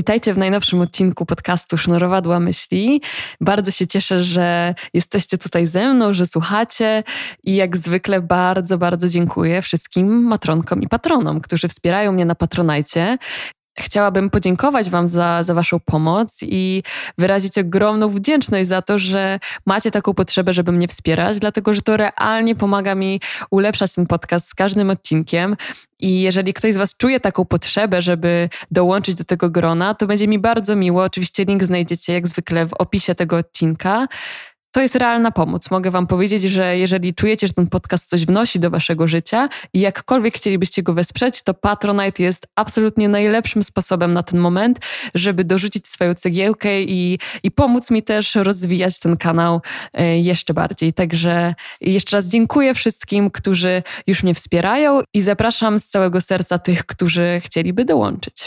Witajcie w najnowszym odcinku podcastu Sznurowadła Myśli. Bardzo się cieszę, że jesteście tutaj ze mną, że słuchacie i jak zwykle bardzo, bardzo dziękuję wszystkim matronkom i patronom, którzy wspierają mnie na Patronajcie. Chciałabym podziękować Wam za, za Waszą pomoc i wyrazić ogromną wdzięczność za to, że macie taką potrzebę, żeby mnie wspierać, dlatego że to realnie pomaga mi ulepszać ten podcast z każdym odcinkiem. I jeżeli ktoś z Was czuje taką potrzebę, żeby dołączyć do tego grona, to będzie mi bardzo miło. Oczywiście link znajdziecie jak zwykle w opisie tego odcinka to jest realna pomoc. Mogę Wam powiedzieć, że jeżeli czujecie, że ten podcast coś wnosi do Waszego życia i jakkolwiek chcielibyście go wesprzeć, to Patronite jest absolutnie najlepszym sposobem na ten moment, żeby dorzucić swoją cegiełkę i, i pomóc mi też rozwijać ten kanał e, jeszcze bardziej. Także jeszcze raz dziękuję wszystkim, którzy już mnie wspierają i zapraszam z całego serca tych, którzy chcieliby dołączyć.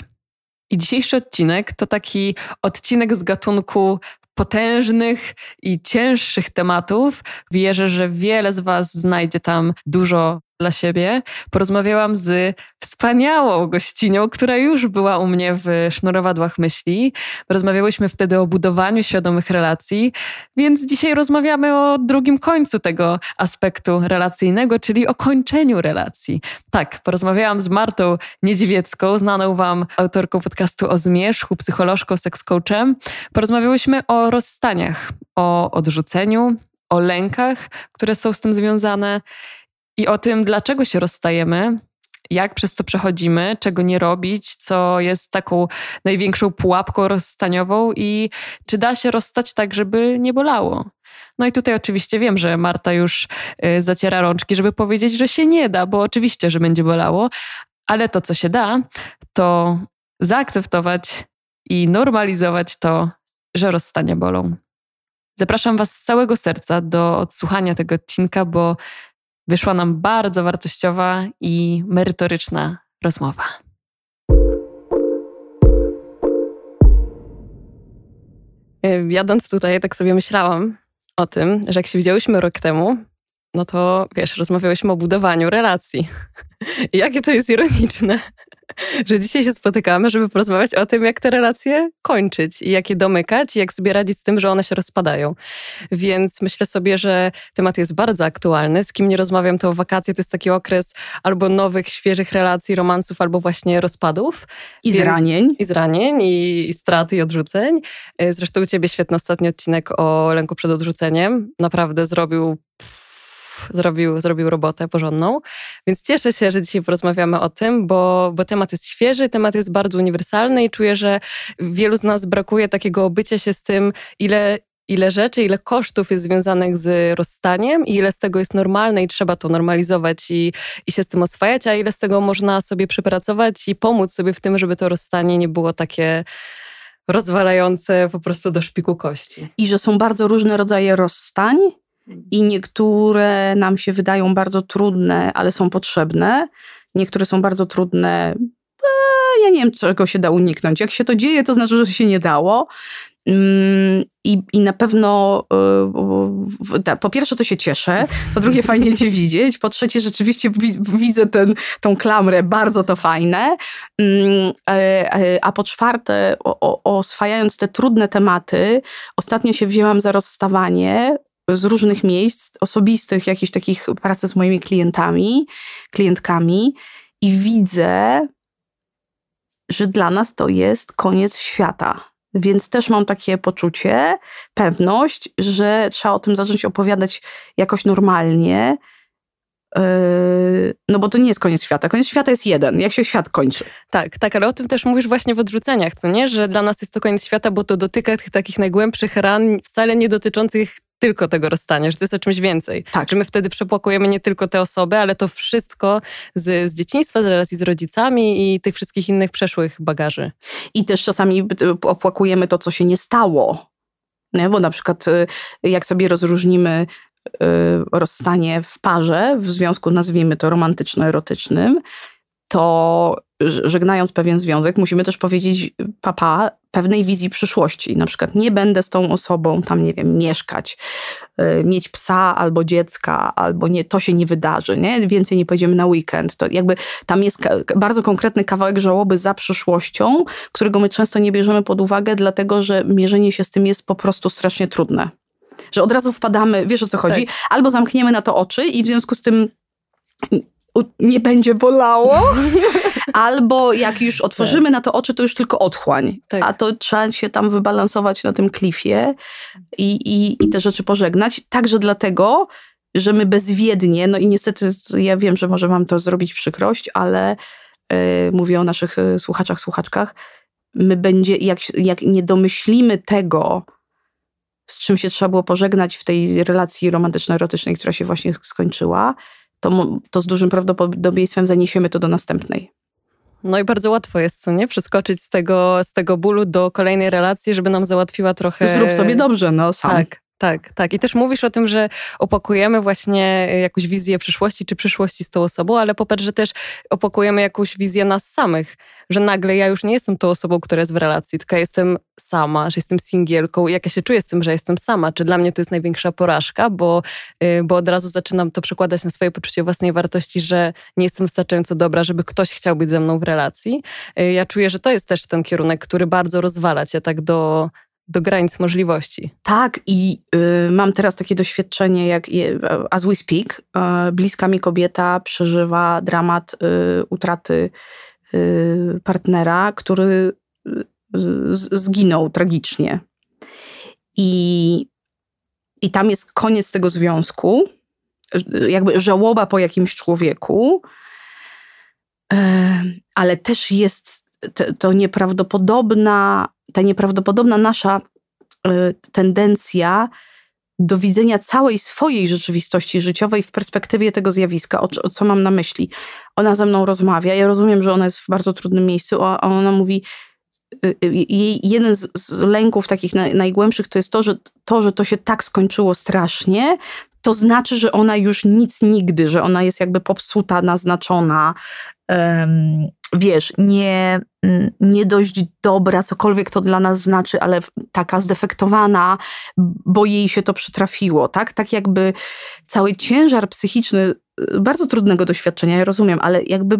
I dzisiejszy odcinek to taki odcinek z gatunku potężnych i cięższych tematów. Wierzę, że wiele z Was znajdzie tam dużo dla siebie. Porozmawiałam z wspaniałą gościnią, która już była u mnie w sznurowadłach myśli. Rozmawiałyśmy wtedy o budowaniu świadomych relacji, więc dzisiaj rozmawiamy o drugim końcu tego aspektu relacyjnego, czyli o kończeniu relacji. Tak, porozmawiałam z Martą Niedźwiecką, znaną Wam autorką podcastu o zmierzchu, psycholożką, seks coachem. Porozmawiałyśmy o rozstaniach, o odrzuceniu, o lękach, które są z tym związane i o tym, dlaczego się rozstajemy, jak przez to przechodzimy, czego nie robić, co jest taką największą pułapką rozstaniową i czy da się rozstać tak, żeby nie bolało. No i tutaj oczywiście wiem, że Marta już y, zaciera rączki, żeby powiedzieć, że się nie da, bo oczywiście, że będzie bolało, ale to, co się da, to zaakceptować i normalizować to, że rozstania bolą. Zapraszam Was z całego serca do odsłuchania tego odcinka, bo wyszła nam bardzo wartościowa i merytoryczna rozmowa. E, jadąc tutaj, tak sobie myślałam o tym, że jak się widziałyśmy rok temu, no to wiesz, rozmawiałyśmy o budowaniu relacji. I jakie to jest ironiczne, że dzisiaj się spotykamy, żeby porozmawiać o tym, jak te relacje kończyć i jak je domykać i jak sobie radzić z tym, że one się rozpadają. Więc myślę sobie, że temat jest bardzo aktualny. Z kim nie rozmawiam, to wakacje to jest taki okres albo nowych, świeżych relacji, romansów, albo właśnie rozpadów. I Więc, zranień. I zranień, i, i strat, i odrzuceń. Zresztą u ciebie świetny ostatni odcinek o lęku przed odrzuceniem. Naprawdę zrobił zrobił, zrobił robotę porządną. Więc cieszę się, że dzisiaj porozmawiamy o tym, bo, bo temat jest świeży, temat jest bardzo uniwersalny i czuję, że wielu z nas brakuje takiego obycia się z tym, ile, ile rzeczy, ile kosztów jest związanych z rozstaniem i ile z tego jest normalne i trzeba to normalizować i, i się z tym oswajać, a ile z tego można sobie przypracować i pomóc sobie w tym, żeby to rozstanie nie było takie rozwalające po prostu do szpiku kości. I że są bardzo różne rodzaje rozstań i niektóre nam się wydają bardzo trudne, ale są potrzebne. Niektóre są bardzo trudne. E, ja nie wiem, czego się da uniknąć. Jak się to dzieje, to znaczy, że się nie dało. Mm, I, I na pewno e, po pierwsze to się cieszę, po drugie fajnie cię widzieć, po trzecie rzeczywiście widzę ten, tą klamrę, bardzo to fajne, mm, e, a po czwarte oswajając te trudne tematy, ostatnio się wzięłam za rozstawanie, z różnych miejsc, osobistych, jakichś takich pracy z moimi klientami, klientkami i widzę, że dla nas to jest koniec świata. Więc też mam takie poczucie, pewność, że trzeba o tym zacząć opowiadać jakoś normalnie, Yy, no bo to nie jest koniec świata. Koniec świata jest jeden, jak się świat kończy. Tak, tak, ale o tym też mówisz właśnie w odrzuceniach, co nie? Że dla nas jest to koniec świata, bo to dotyka tych takich najgłębszych ran, wcale nie dotyczących tylko tego rozstania, że to jest o czymś więcej. Tak. Że my wtedy przepłakujemy nie tylko te osoby, ale to wszystko z, z dzieciństwa, z relacji z rodzicami i tych wszystkich innych przeszłych bagaży. I też czasami opłakujemy to, co się nie stało. Nie? Bo na przykład y, jak sobie rozróżnimy y, rozstanie w parze, w związku nazwijmy to romantyczno-erotycznym, to żegnając pewien związek, musimy też powiedzieć papa pewnej wizji przyszłości. Na przykład nie będę z tą osobą tam, nie wiem, mieszkać, y, mieć psa albo dziecka, albo nie, to się nie wydarzy, nie? Więcej nie pojedziemy na weekend. To jakby tam jest bardzo konkretny kawałek żałoby za przyszłością, którego my często nie bierzemy pod uwagę, dlatego że mierzenie się z tym jest po prostu strasznie trudne. Że od razu wpadamy, wiesz o co chodzi? Tak. Albo zamkniemy na to oczy i w związku z tym nie będzie bolało, albo jak już otworzymy tak. na to oczy, to już tylko otchłań. Tak. A to trzeba się tam wybalansować na tym klifie i, i, i te rzeczy pożegnać. Także dlatego, że my bezwiednie, no i niestety ja wiem, że może wam to zrobić przykrość, ale yy, mówię o naszych e, słuchaczach, słuchaczkach, my będzie, jak, jak nie domyślimy tego, z czym się trzeba było pożegnać w tej relacji romantyczno-erotycznej, która się właśnie skończyła, to, to z dużym prawdopodobieństwem zaniesiemy to do następnej. No i bardzo łatwo jest, co nie? Przeskoczyć z tego, z tego bólu do kolejnej relacji, żeby nam załatwiła trochę... Zrób sobie dobrze, no sam. Tak, tak, tak. I też mówisz o tym, że opakujemy właśnie jakąś wizję przyszłości czy przyszłości z tą osobą, ale popatrz, że też opakujemy jakąś wizję nas samych, że nagle ja już nie jestem tą osobą, która jest w relacji, tylko jestem sama, że jestem singielką. Jak ja się czuję z tym, że jestem sama? Czy dla mnie to jest największa porażka, bo, y, bo od razu zaczynam to przekładać na swoje poczucie własnej wartości, że nie jestem wystarczająco dobra, żeby ktoś chciał być ze mną w relacji. Y, ja czuję, że to jest też ten kierunek, który bardzo rozwala cię tak do do granic możliwości. Tak, i y, mam teraz takie doświadczenie, jak as we speak, y, bliska mi kobieta przeżywa dramat y, utraty y, partnera, który y, zginął tragicznie. I, I tam jest koniec tego związku, jakby żałoba po jakimś człowieku, ale też jest to, to nieprawdopodobna ta nieprawdopodobna nasza y, tendencja do widzenia całej swojej rzeczywistości życiowej w perspektywie tego zjawiska. O, o, co mam na myśli? Ona ze mną rozmawia, ja rozumiem, że ona jest w bardzo trudnym miejscu, a ona mówi, y, y, jej jeden z, z lęków takich na, najgłębszych to jest to że, to, że to się tak skończyło strasznie, to znaczy, że ona już nic nigdy, że ona jest jakby popsuta, naznaczona, wiesz, nie, mm, nie dość dobra, cokolwiek to dla nas znaczy, ale taka zdefektowana, bo jej się to przytrafiło, tak? Tak jakby cały ciężar psychiczny y, bardzo trudnego doświadczenia, ja rozumiem, ale jakby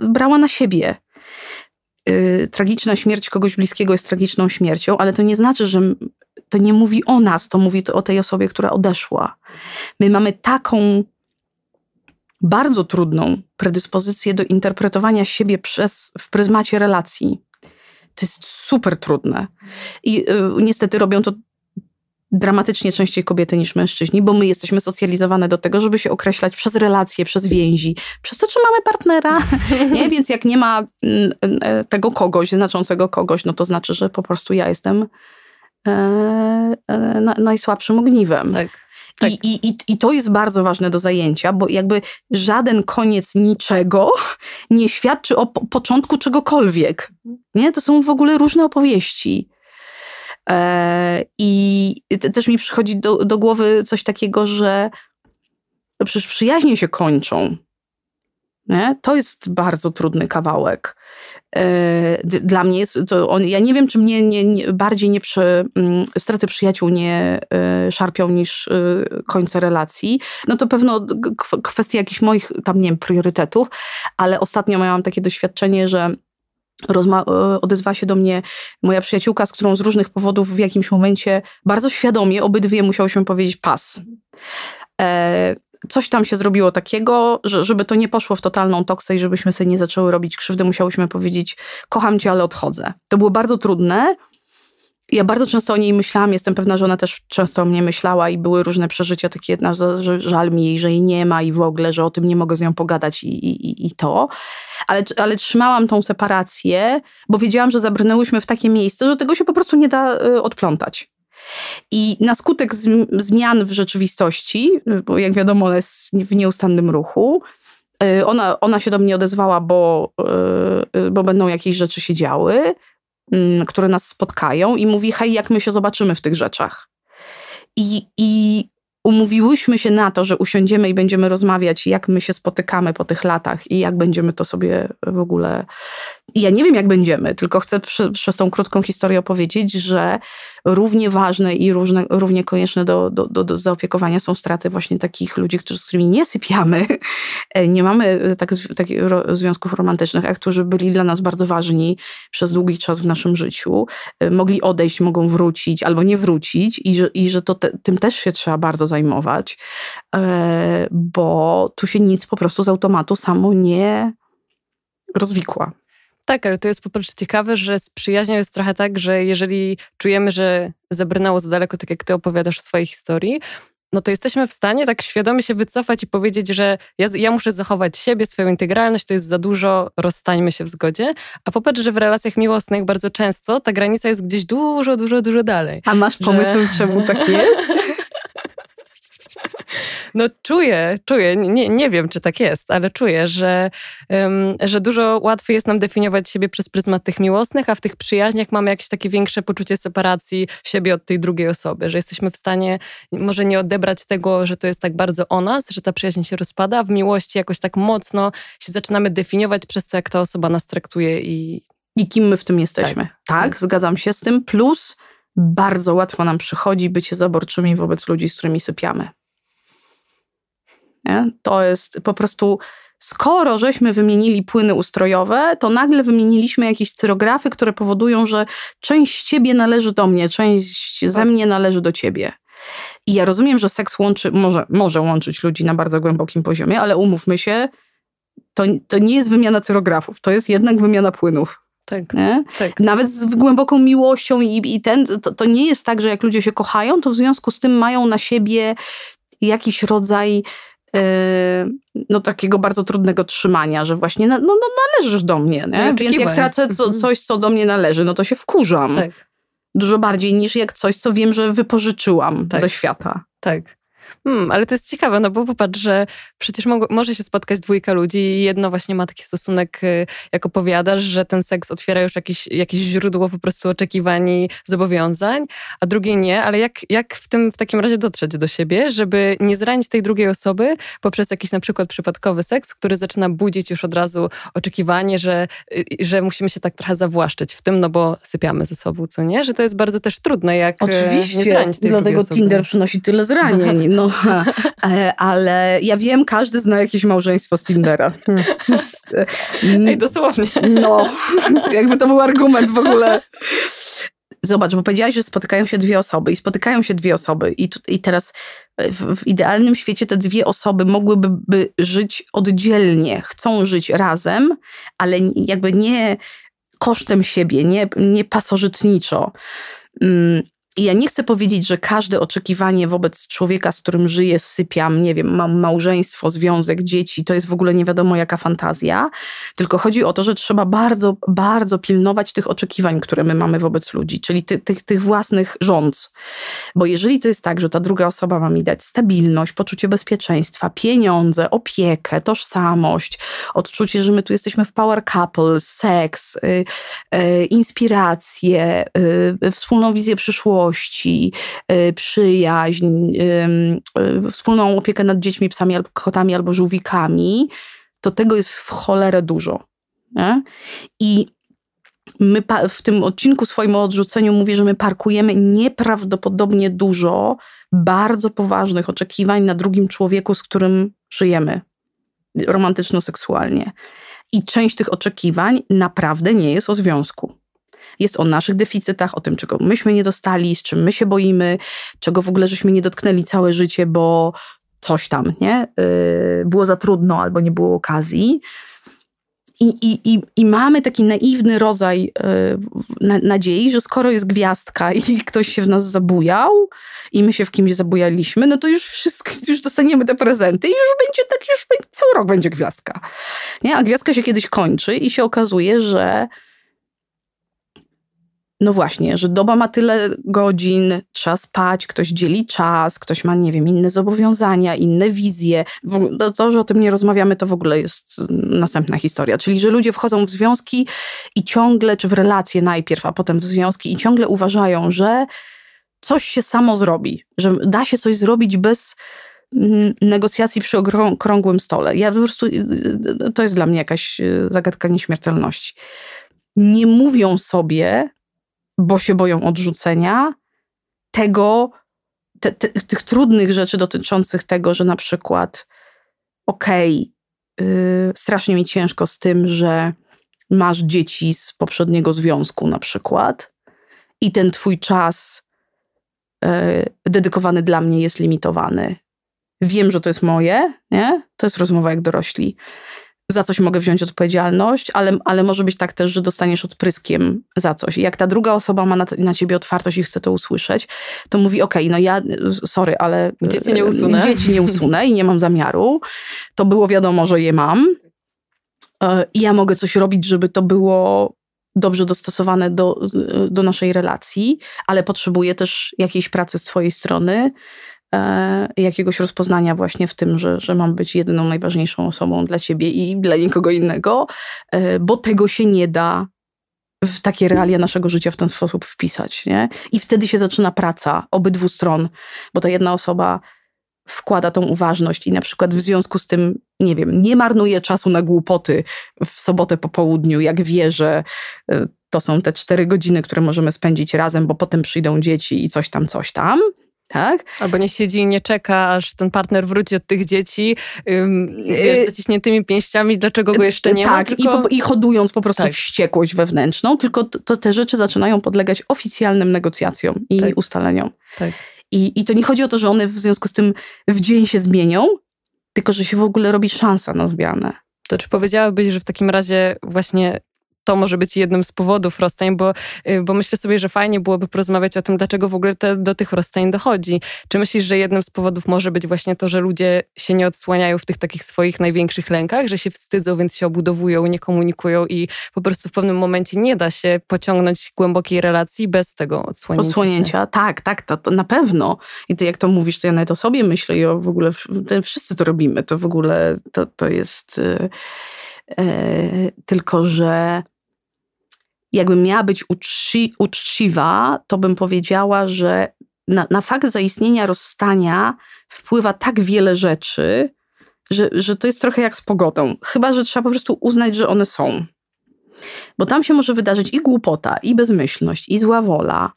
brała na siebie. Yy, tragiczna śmierć kogoś bliskiego jest tragiczną śmiercią, ale to nie znaczy, że to nie mówi o nas, to mówi to o tej osobie, która odeszła. My mamy taką bardzo trudną predyspozycję do interpretowania siebie przez, w pryzmacie relacji. To jest super trudne. I y, niestety robią to dramatycznie częściej kobiety niż mężczyźni, bo my jesteśmy socjalizowane do tego, żeby się określać przez relacje, przez więzi, przez to, czy mamy partnera. nie? Więc jak nie ma mm, e, tego kogoś, znaczącego kogoś, no to znaczy, że po prostu ja jestem e, e, najsłabszym ogniwem. Tak. Tak. I, i, i, to jest bardzo ważne do zajęcia, bo jakby żaden koniec niczego nie świadczy o po początku czegokolwiek. Nie? To są w ogóle różne opowieści. E, I też mi przychodzi do, do głowy coś takiego, że przecież przyjaźnie się kończą. Nie? To jest bardzo trudny kawałek. E, dla mnie jest to on, ja nie wiem, czy mnie nie, nie, bardziej nie przy, mm, straty przyjaciół nie e, szarpią niż e, końce relacji. No to pewno kwestia jakichś moich tam, nie wiem, priorytetów, ale ostatnio miałam takie doświadczenie, że Rozma- odezwała się do mnie moja przyjaciółka, z którą z różnych powodów w jakimś momencie bardzo świadomie obydwie musiałyśmy powiedzieć pas coś tam się zrobiło takiego, że, żeby to nie poszło w totalną toksę i żebyśmy sobie nie zaczęły robić krzywdy, musiałyśmy powiedzieć kocham cię, ale odchodzę. To było bardzo trudne. Ja bardzo często o niej myślałam, jestem pewna, że ona też często o mnie myślała i były różne przeżycia, takie że żal mi jej, że jej nie ma i w ogóle, że o tym nie mogę z nią pogadać i, i, i to. Ale, ale trzymałam tą separację, bo wiedziałam, że zabrnęłyśmy w takie miejsce, że tego się po prostu nie da y, odplątać. I na skutek zmian w rzeczywistości, bo jak wiadomo, ona jest w nieustannym ruchu, y, ona, ona się do mnie odezwała, bo, y, y, bo będą jakieś rzeczy się działy, mm, które nas spotkają, i mówi: Hej, jak my się zobaczymy w tych rzeczach. I, i umówiłyśmy się na to, że usiądziemy i będziemy rozmawiać, jak my się spotykamy po tych latach i jak będziemy to sobie w ogóle. I ja nie wiem, jak będziemy, tylko chcę przez tą krótką historię opowiedzieć, że równie ważne i różne, równie konieczne do, do, do, do zaopiekowania są straty właśnie takich ludzi, którzy, z którymi nie sypiamy. Nie mamy tak, takich związków romantycznych, a którzy byli dla nas bardzo ważni przez długi czas w naszym życiu. Mogli odejść, mogą wrócić albo nie wrócić i że, i że to te, tym też się trzeba bardzo zajmować, e, bo tu się nic po prostu z automatu samo nie rozwikła. Tak, ale to jest po prostu ciekawe, że z przyjaźnią jest trochę tak, że jeżeli czujemy, że zabrnęło za daleko, tak jak ty opowiadasz w swojej historii, no to jesteśmy w stanie tak świadomie się wycofać i powiedzieć, że ja, ja, muszę zachować siebie, swoją integralność, to jest za dużo, rozstańmy się w zgodzie. A popatrz, że w relacjach miłosnych bardzo często ta granica jest gdzieś dużo, dużo, dużo dalej. A masz pomysł, że... czemu tak jest? No czuję, czuję, nie, nie wiem, czy tak jest, ale czuję, że, um, że dużo łatwiej jest nam definiować siebie przez pryzmat tych miłosnych, a w tych przyjaźniach mamy jakieś takie większe poczucie separacji siebie od tej drugiej osoby, że jesteśmy w stanie może nie odebrać tego, że to jest tak bardzo o nas, że ta przyjaźń się rozpada, a w miłości jakoś tak mocno się zaczynamy definiować przez to, jak ta osoba nas traktuje i... I kim my w tym jesteśmy. Tak, tak, tak. zgadzam się z tym, plus bardzo łatwo nam przychodzi bycie zaborczymi wobec ludzi, z którymi sypiamy. Nie? To jest po prostu skoro żeśmy wymienili płyny ustrojowe, to nagle wymieniliśmy jakieś cyrografy, które powodują, że część ciebie należy do mnie, część ze tak. mnie należy do ciebie. I ja rozumiem, że seks łączy, może, może łączyć ludzi na bardzo głębokim poziomie, ale umówmy się, to, to nie jest wymiana cyrografów, to jest jednak wymiana płynów. Tak, tak. Nawet z głęboką miłością i, i ten, to, to nie jest tak, że jak ludzie się kochają, to w związku z tym mają na siebie jakiś rodzaj no takiego bardzo trudnego trzymania, że właśnie no, no należysz do mnie, nie? więc jak tracę co, mhm. coś, co do mnie należy, no to się wkurzam. Tak. Dużo bardziej niż jak coś, co wiem, że wypożyczyłam tak. ze świata. Tak. Hmm, ale to jest ciekawe, no bo popatrz, że przecież mo może się spotkać dwójka ludzi i jedno właśnie ma taki stosunek, y, jak opowiadasz, że ten seks otwiera już jakieś, jakieś źródło po prostu oczekiwań i zobowiązań, a drugie nie, ale jak, jak w tym w takim razie dotrzeć do siebie, żeby nie zranić tej drugiej osoby poprzez jakiś na przykład przypadkowy seks, który zaczyna budzić już od razu oczekiwanie, że, y, że musimy się tak trochę zawłaszczyć w tym, no bo sypiamy ze sobą, co nie? Że to jest bardzo też trudne, jak y, Oczywiście, nie zranić tej dlatego Tinder przynosi tyle zranień. No, E, ale ja wiem, każdy zna jakieś małżeństwo z Tindera. Ej, dosłownie. No, jakby to był argument w ogóle. Zobacz, bo powiedziałaś, że spotykają się dwie osoby i spotykają się dwie osoby i, tu, i teraz w, w, idealnym świecie te dwie osoby mogłyby żyć oddzielnie, chcą żyć razem, ale jakby nie kosztem siebie, nie, nie pasożytniczo. Mm, i ja nie chcę powiedzieć, że każde oczekiwanie wobec człowieka, z którym żyję, sypiam, nie wiem, mam małżeństwo, związek, dzieci, to jest w ogóle nie wiadomo jaka fantazja. Tylko chodzi o to, że trzeba bardzo, bardzo pilnować tych oczekiwań, które my mamy wobec ludzi, czyli ty, tych, tych własnych rządz. Bo jeżeli to jest tak, że ta druga osoba ma mi dać stabilność, poczucie bezpieczeństwa, pieniądze, opiekę, tożsamość, odczucie, że my tu jesteśmy w power couple, seks, yy, yy, inspirację, yy, wspólną wizję przyszłości, miłości, y, przyjaźń, y, wspólną opiekę nad dziećmi, psami, albo kotami albo żółwikami, to tego jest w cholerę dużo. Nie? I my w tym odcinku swoim o odrzuceniu mówię, że my parkujemy nieprawdopodobnie dużo bardzo poważnych oczekiwań na drugim człowieku, z którym żyjemy romantyczno-seksualnie. I część tych oczekiwań naprawdę nie jest o związku. Jest o naszych deficytach, o tym, czego myśmy nie dostali, z czym my się boimy, czego w ogóle żeśmy nie dotknęli całe życie, bo coś tam, nie? Yy, było za trudno albo nie było okazji. I, i, i, I mamy taki naiwny rodzaj yy, na, nadziei, że skoro jest gwiazdka i ktoś się w nas zabujał i my się w kimś zabujaliśmy, no to już wszystko, już dostaniemy te prezenty i już będzie tak, już cały rok będzie gwiazdka. Nie? A gwiazdka się kiedyś kończy i się okazuje, że no właśnie, że doba ma tyle godzin, trzeba spać, ktoś dzieli czas, ktoś ma, nie wiem, inne zobowiązania, inne wizje. To, to, że o tym nie rozmawiamy, to w ogóle jest następna historia. Czyli, że ludzie wchodzą w związki i ciągle, czy w relacje najpierw, a potem w związki i ciągle uważają, że coś się samo zrobi, że da się coś zrobić bez mm, negocjacji przy okrągłym stole. Ja po prostu, y, y, to jest dla mnie jakaś y, zagadka nieśmiertelności. Nie mówią sobie, bo się boją odrzucenia, tego, te, te, tych trudnych rzeczy dotyczących tego, że na przykład okej, okay, yy, strasznie mi ciężko z tym, że masz dzieci z poprzedniego związku na przykład i ten twój czas yy, dedykowany dla mnie jest limitowany. Wiem, że to jest moje, nie? To jest rozmowa jak dorośli za coś mogę wziąć odpowiedzialność, ale, ale może być tak też, że dostaniesz odpryskiem za coś. I jak ta druga osoba ma na, na ciebie otwartość i chce to usłyszeć, to mówi, okej, okay, no ja, sorry, ale... Dzieci nie usunę. Dzieci nie usunę i nie mam zamiaru. To było wiadomo, że je mam. E, I ja mogę coś robić, żeby to było dobrze dostosowane do, do naszej relacji, ale potrzebuję też jakiejś pracy z twojej strony, E, jakiegoś rozpoznania właśnie w tym, że, że mam być jedyną najważniejszą osobą dla ciebie i dla nikogo innego, e, bo tego się nie da w takie realia naszego życia w ten sposób wpisać. Nie? I wtedy się zaczyna praca obydwu stron, bo ta jedna osoba wkłada tą uważność i na przykład w związku z tym, nie wiem, nie marnuje czasu na głupoty w sobotę po południu, jak wie, że e, to są te cztery godziny, które możemy spędzić razem, bo potem przyjdą dzieci i coś tam, coś tam tak? Albo nie siedzi i nie czeka, aż ten partner wróci od tych dzieci, ym, wiesz, z zaciśniętymi pięściami, dlaczego go jeszcze nie tak, ma. Tak, tylko... i, i hodując po prostu tak. wściekłość wewnętrzną, tylko to, to, te rzeczy zaczynają podlegać oficjalnym negocjacjom i tak. ustaleniom. Tak. I, I to nie chodzi o to, że one w związku z tym w dzień się zmienią, tylko że się w ogóle robi szansa na zmianę. To czy powiedziałabyś, że w takim razie właśnie to może być jednym z powodów rozstań, bo, y, bo myślę sobie, że fajnie byłoby porozmawiać o tym, dlaczego w ogóle te, do tych rozstań dochodzi. Czy myślisz, że jednym z powodów może być właśnie to, że ludzie się nie odsłaniają w tych takich swoich największych lękach, że się wstydzą, więc się obudowują, nie komunikują i po prostu w pewnym momencie nie da się pociągnąć głębokiej relacji bez tego odsłonięcia. Odsłonięcia, się. tak, tak, to, to, na pewno. I ty jak to mówisz, to ja nawet o sobie myślę i o w ogóle, wszyscy to robimy, to w ogóle to, to jest... Yy, tylko, że jakbym miała być uczci, uczciwa, to bym powiedziała, że na, na fakt zaistnienia rozstania wpływa tak wiele rzeczy, że, że to jest trochę jak z pogodą. Chyba, że trzeba po prostu uznać, że one są. Bo tam się może wydarzyć i głupota, i bezmyślność, i zła wola,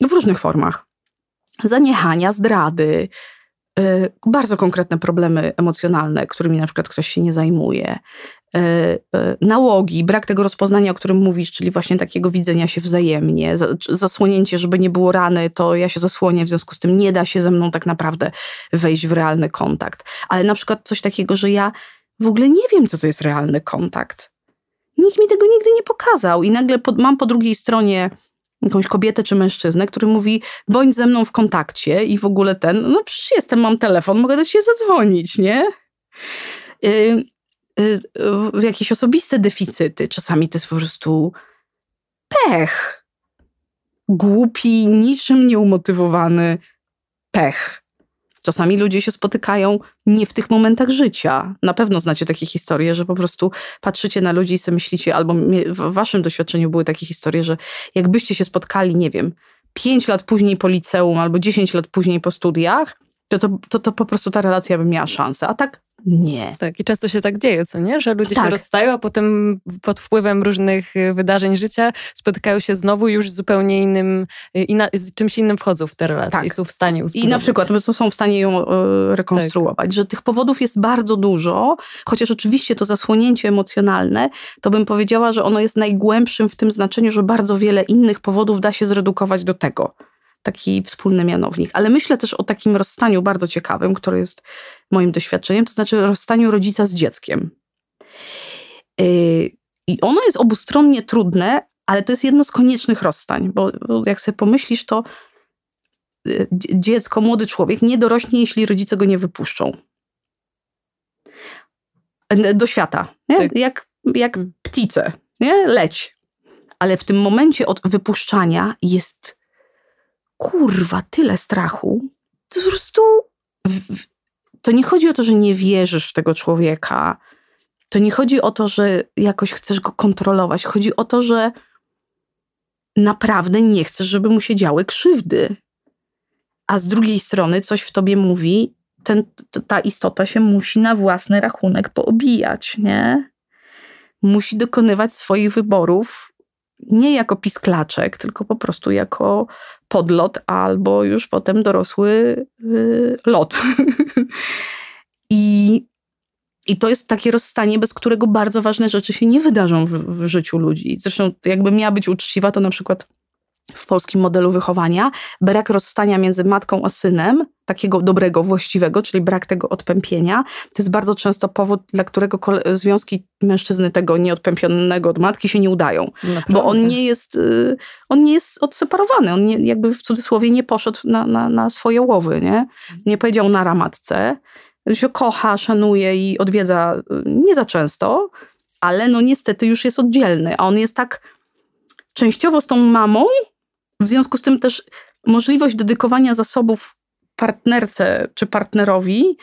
w różnych formach. Zaniechania, zdrady, bardzo konkretne problemy emocjonalne, którymi na przykład ktoś się nie zajmuje, E, e, nałogi, brak tego rozpoznania, o którym mówisz, czyli właśnie takiego widzenia się wzajemnie, zasłonięcie, żeby nie było rany, to ja się zasłonię, w związku z tym nie da się ze mną tak naprawdę wejść w realny kontakt. Ale na przykład coś takiego, że ja w ogóle nie wiem, co to jest realny kontakt. Nikt mi tego nigdy nie pokazał i nagle pod, mam po drugiej stronie jakąś kobietę czy mężczyznę, który mówi, bądź ze mną w kontakcie i w ogóle ten, no przecież jestem, mam telefon, mogę do ciebie zadzwonić, nie? Y, Y, jakieś osobiste deficyty. Czasami to jest po prostu pech. Głupi, niczym nieumotywowany pech. Czasami ludzie się spotykają nie w tych momentach życia. Na pewno znacie takie historie, że po prostu patrzycie na ludzi i sobie myślicie, albo w waszym doświadczeniu były takie historie, że jakbyście się spotkali, nie wiem, pięć lat później po liceum albo dziesięć lat później po studiach, to, to, to, po prostu ta relacja by miała szansę. A tak nie. Tak, i często się tak dzieje, co nie? Że ludzie tak. się rozstają, a potem pod wpływem różnych y, wydarzeń życia spotykają się znowu już z zupełnie innym, y, inna, z czymś innym wchodzą w te relacje tak. i są w stanie uzbudować. I na przykład są w stanie ją y, rekonstruować, tak. że tych powodów jest bardzo dużo, chociaż oczywiście to zasłonięcie emocjonalne, to bym powiedziała, że ono jest najgłębszym w tym znaczeniu, że bardzo wiele innych powodów da się zredukować do tego taki wspólny mianownik. Ale myślę też o takim rozstaniu bardzo ciekawym, które jest moim doświadczeniem, to znaczy rozstaniu rodzica z dzieckiem. Yy, I ono jest obustronnie trudne, ale to jest jedno z koniecznych rozstań, bo jak sobie pomyślisz, to yy, dziecko, młody człowiek nie dorośnie, jeśli rodzice go nie wypuszczą. Do świata. Tak. Jak, jak mm. ptice. Nie? Leć. Ale w tym momencie od wypuszczania jest kurwa, tyle strachu. To po prostu. To nie chodzi o to, że nie wierzysz w tego człowieka. To nie chodzi o to, że jakoś chcesz go kontrolować. Chodzi o to, że naprawdę nie chcesz, żeby mu się działy krzywdy. A z drugiej strony coś w tobie mówi, ten, ta istota się musi na własny rachunek poobijać, nie? Musi dokonywać swoich wyborów nie jako pisklaczek, tylko po prostu jako podlot albo już potem dorosły yy, lot. I, I to jest takie rozstanie, bez którego bardzo ważne rzeczy się nie wydarzą w, w życiu ludzi. Zresztą, jakby miała być uczciwa, to na przykład w polskim modelu wychowania, brak rozstania między matką a synem, takiego dobrego, właściwego, czyli brak tego odpępienia, to jest bardzo często powód, dla którego związki mężczyzny tego nieodpępionego od matki się nie udają. Naprawdę? Bo on nie jest, y, on nie jest odseparowany, on nie, jakby w cudzysłowie nie poszedł na, na, na swoje łowy, nie? Nie powiedział na matce, się kocha, szanuje i odwiedza y, nie za często, ale no niestety już jest oddzielny, a on jest tak częściowo z tą mamą, w związku z tym też możliwość dedykowania zasobów partnerce czy partnerowi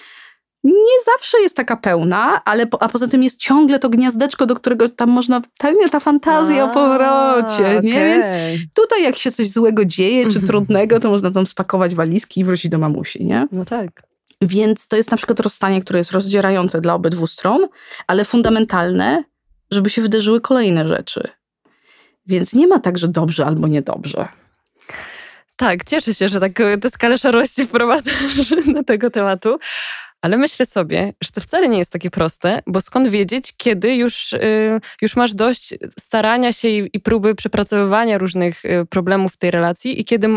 nie zawsze jest taka pełna, ale a poza tym jest ciągle to gniazdeczko, do którego tam można, pewnie ta fantazja a, o powrocie, okay. nie? Więc tutaj jak się coś złego dzieje, czy trudnego, to można tam spakować walizki i wrócić do mamusi, nie? No tak. Więc to jest na przykład rozstanie, które jest rozdzierające dla obydwu stron, ale fundamentalne, żeby się wydarzyły kolejne rzeczy. Więc nie ma tak, że dobrze albo niedobrze. Tak, cieszę się, że tak tę skalę szarości wprowadzasz do tego tematu. Ale myślę sobie, że to wcale nie jest takie proste, bo skąd wiedzieć, kiedy już, y, już masz dość starania się i, i próby przepracowywania różnych y, problemów w tej relacji i kiedy,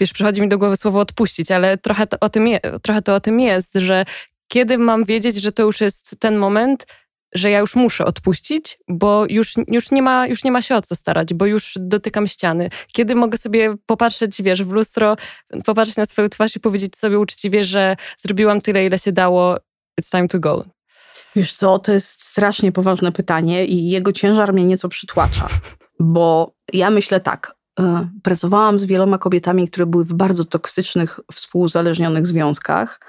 wiesz, przychodzi mi do głowy słowo odpuścić, ale trochę to o tym, je, trochę to o tym jest, że kiedy mam wiedzieć, że to już jest ten moment, że ja już muszę odpuścić, bo już, już, nie ma, już nie ma się o co starać, bo już dotykam ściany. Kiedy mogę sobie popatrzeć, wiesz, w lustro, popatrzeć na swoją twarz i powiedzieć sobie uczciwie, że zrobiłam tyle, ile się dało, it's time to go. Wiesz co, to jest strasznie poważne pytanie i jego ciężar mnie nieco przytłacza, bo ja myślę tak, e, pracowałam z wieloma kobietami, które były w bardzo toksycznych, współzależnionych związkach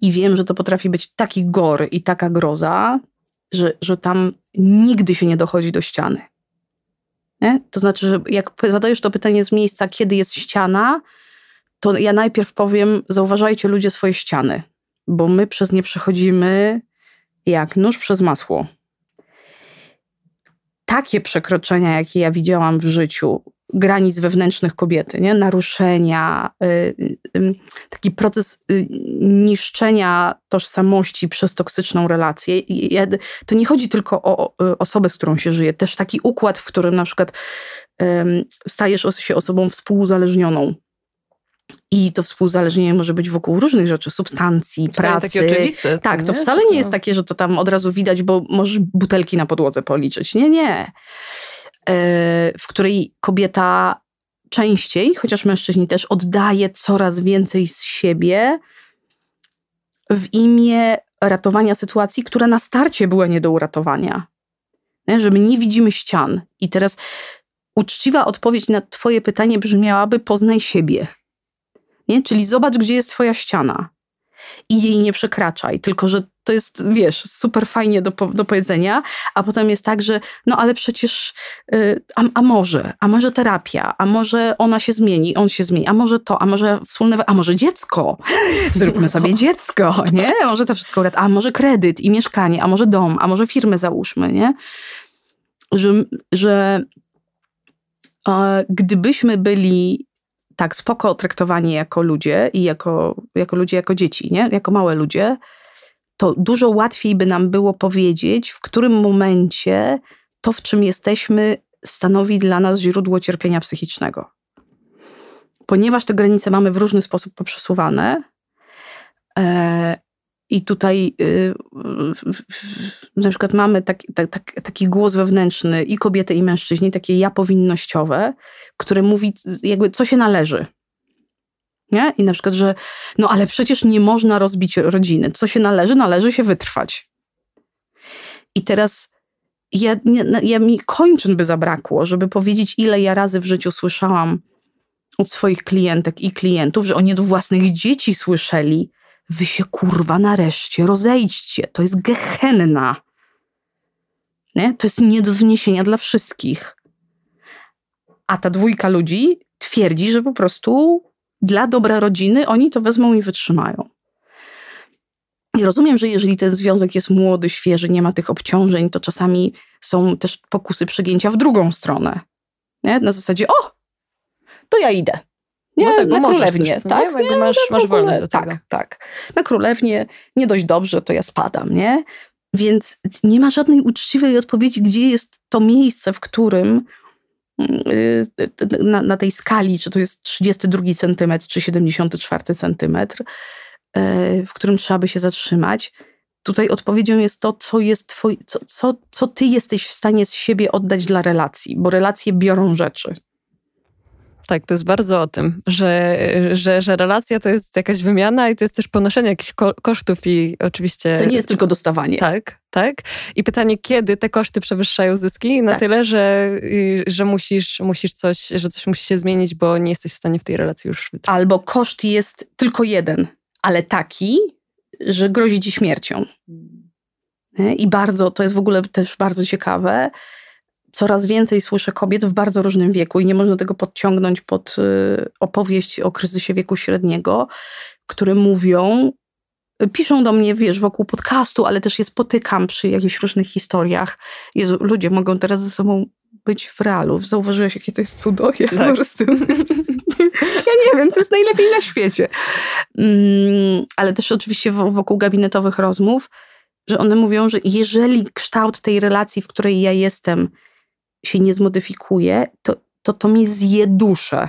i wiem, że to potrafi być taki gor i taka groza, że, że tam nigdy się nie dochodzi do ściany. Nie? To znaczy, że jak zadajesz to pytanie z miejsca, kiedy jest ściana, to ja najpierw powiem, zauważajcie ludzie swoje ściany, bo my przez nie przechodzimy jak nóż przez masło. Takie przekroczenia, jakie ja widziałam w życiu, granic wewnętrznych kobiety, nie? naruszenia, y, y, taki proces y, niszczenia tożsamości przez toksyczną relację. I to nie chodzi tylko o osobę, z którą się żyje, też taki układ, w którym na przykład stajesz się osobą współzależnioną. I to współzależnienie może być wokół różnych rzeczy, substancji, wcale pracy. takie oczywiste. Tak, to wcale nie jest takie, że to tam od razu widać, bo możesz butelki na podłodze policzyć. Nie, nie. E, w której kobieta częściej, chociaż mężczyźni też, oddaje coraz więcej z siebie w imię ratowania sytuacji, która na starcie była nie do uratowania. Nie? Że my nie widzimy ścian. I teraz uczciwa odpowiedź na Twoje pytanie brzmiałaby: poznaj siebie. Nie? Czyli zobacz, gdzie jest Twoja ściana i jej nie przekraczaj. Tylko, że to jest, wiesz, super fajnie do, do powiedzenia, a potem jest tak, że no ale przecież, yy, a, a, może, a może terapia, a może ona się zmieni, on się zmieni, a może to, a może wspólne, a może dziecko, zróbmy sobie dziecko, nie? Może to wszystko, a może kredyt i mieszkanie, a może dom, a może firmę załóżmy, nie? Że, że e, gdybyśmy byli tak spoko traktowani jako ludzie i jako, jako ludzie, jako dzieci, nie? Jako małe ludzie, to dużo łatwiej by nam było powiedzieć, w którym momencie to, w czym jesteśmy, stanowi dla nas źródło cierpienia psychicznego. Ponieważ te granice mamy w różny sposób poprzesuwane, e, i tutaj y, na przykład mamy taki, tak, tak, taki głos wewnętrzny i kobiety, i mężczyźni, takie ja powinnościowe, które mówi jakby co się należy. Nie? I na przykład, że no ale przecież nie można rozbić rodziny. Co się należy? Należy się wytrwać. I teraz ja, ja mi kończyn by zabrakło, żeby powiedzieć, ile ja razy w życiu słyszałam od swoich klientek i klientów, że oni od własnych dzieci słyszeli, wy się kurwa nareszcie rozejdźcie. To jest gehenna. Nie? To jest nie do zniesienia dla wszystkich. A ta dwójka ludzi twierdzi, że po prostu dla dobra rodziny oni to wezmą i wytrzymają. I rozumiem, że jeżeli ten związek jest młody, świeży, nie ma tych obciążeń, to czasami są też pokusy przegięcia w drugą stronę. Nie? Na zasadzie, o, to ja idę. Nie, no tak, na królewnię, też, tak? Nie? masz, masz wolność do tak, tego. Tak, Na królewnię nie dość dobrze, to ja spadam, nie? Więc nie ma żadnej uczciwej odpowiedzi, gdzie jest to miejsce, w którym na, na tej skali, czy to jest 32 centymetr, czy 74 centymetr, y, w którym trzeba by się zatrzymać. Tutaj odpowiedzią jest to, co, jest twoi, co, co, co ty jesteś w stanie z siebie oddać dla relacji, bo relacje biorą rzeczy. Tak, to jest bardzo o tym, że, że, że relacja to jest jakaś wymiana i to jest też ponoszenie jakichś ko kosztów i oczywiście... To nie jest tylko dostawanie. Tak, tak. I pytanie, kiedy te koszty przewyższają zyski na tak. tyle, że, że musisz, musisz coś, że coś musi się zmienić, bo nie jesteś w stanie w tej relacji już wytrzymać. Albo koszt jest tylko jeden, ale taki, że grozi ci śmiercią. I bardzo, to jest w ogóle też bardzo ciekawe, coraz więcej słyszę kobiet w bardzo różnym wieku i nie można tego podciągnąć pod y, opowieść o kryzysie wieku średniego, które mówią, piszą do mnie, wiesz, wokół podcastu, ale też je spotykam przy jakichś różnych historiach. Jezu, ludzie mogą teraz ze sobą być w realu. Zauważyłeś, jakie to jest cudo? Ja tak. po prostu... ja nie wiem, to jest najlepiej na świecie. Mm, ale też oczywiście wokół gabinetowych rozmów, że one mówią, że jeżeli kształt tej relacji, w której ja jestem, się nie zmodyfikuje, to to, to mi zje duszę.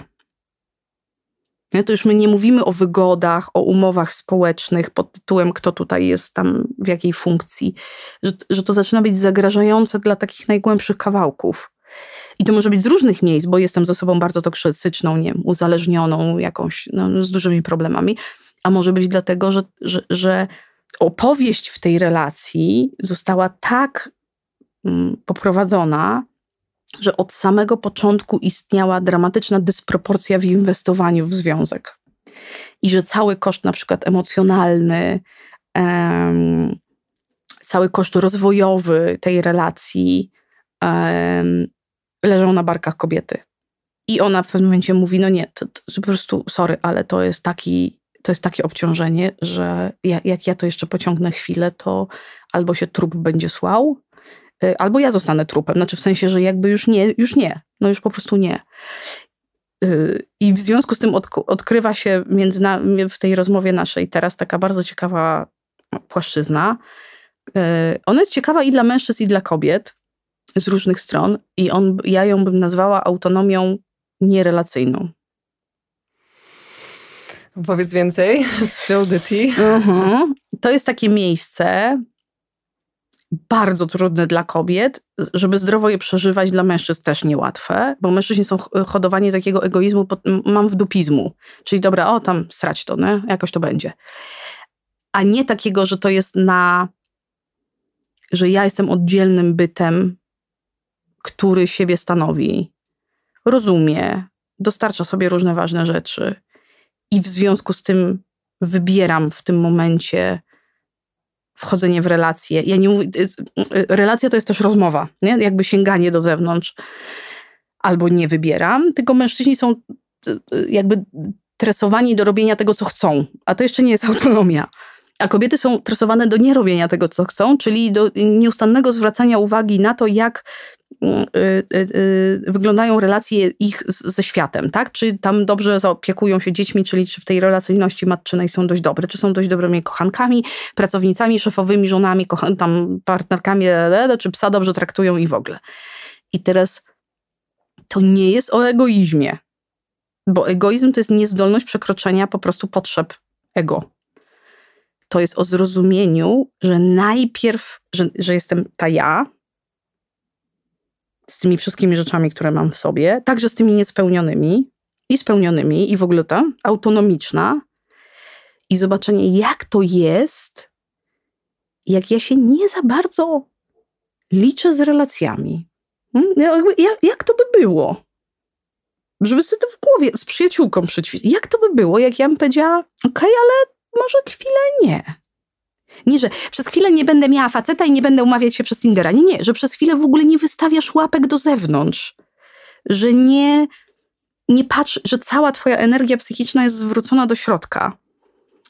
Nie? To już my nie mówimy o wygodach, o umowach społecznych pod tytułem, kto tutaj jest tam, w jakiej funkcji, że, że to zaczyna być zagrażające dla takich najgłębszych kawałków. I to może być z różnych miejsc, bo jestem ze sobą bardzo toksyczną, nie wiem, uzależnioną jakąś, no, z dużymi problemami, a może być dlatego, że, że, że opowieść w tej relacji została tak mm, poprowadzona, że od samego początku istniała dramatyczna dysproporcja w inwestowaniu w związek. I że cały koszt, na przykład emocjonalny, um, cały koszt rozwojowy tej relacji um, leżał na barkach kobiety. I ona w pewnym momencie mówi: No nie, to, to, po prostu, sorry, ale to jest taki, to jest takie obciążenie, że jak, ja to jeszcze pociągnę chwilę, to albo się trup będzie słał, albo ja zostanę trupem. Znaczy w sensie, że jakby już nie, już nie. No już po prostu nie. Y, I w związku z tym odkrywa się między nami, w tej rozmowie naszej teraz taka bardzo ciekawa płaszczyzna. Y, ona jest ciekawa i dla mężczyzn, i dla kobiet z różnych stron. I on, ja ją bym nazwała autonomią nierelacyjną. Powiedz więcej. Spill the tea. Uh -huh. To jest takie miejsce, bardzo trudne dla kobiet, żeby zdrowo je przeżywać, dla mężczyzn też niełatwe, bo mężczyźni są hodowani takiego egoizmu, mam w dupizmu, czyli dobra, o tam srać to, nie? jakoś to będzie. A nie takiego, że to jest na, że ja jestem oddzielnym bytem, który siebie stanowi, rozumie, dostarcza sobie różne ważne rzeczy i w związku z tym wybieram w tym momencie wchodzenie w relacje. Ja nie mówię, y, y, relacja to jest też rozmowa, nie? jakby sięganie do zewnątrz. Albo nie wybieram, tylko mężczyźni są y, jakby tresowani do robienia tego, co chcą, a to jeszcze nie jest autonomia. A kobiety są tresowane do nierobienia tego, co chcą, czyli do nieustannego zwracania uwagi na to, jak wyglądają relacje ich ze światem, tak? Czy tam dobrze zaopiekują się dziećmi, czyli czy w tej relacyjności matczynej są dość dobre, czy są dość dobrymi kochankami, pracownicami, szefowymi, żonami, tam partnerkami, czy psa dobrze traktują i w ogóle. I teraz to nie jest o egoizmie, bo egoizm to jest niezdolność przekroczenia po prostu potrzeb ego. To jest o zrozumieniu, że najpierw, że, że jestem ta ja, z tymi wszystkimi rzeczami, które mam w sobie, także z tymi niespełnionymi i spełnionymi, i w ogóle ta autonomiczna, i zobaczenie, jak to jest, jak ja się nie za bardzo liczę z relacjami. Hmm? Jak, jak to by było? Żeby sobie to w głowie z przyjaciółką przećwiczyć. Jak to by było, jak ja bym powiedziała, okej, okay, ale może chwilę nie. Nie, że przez chwilę nie będę miała faceta i nie będę umawiać się przez Tindera. Nie, nie, że przez chwilę w ogóle nie wystawiasz łapek do zewnątrz. że nie, nie patrz, że cała twoja energia psychiczna jest zwrócona do środka.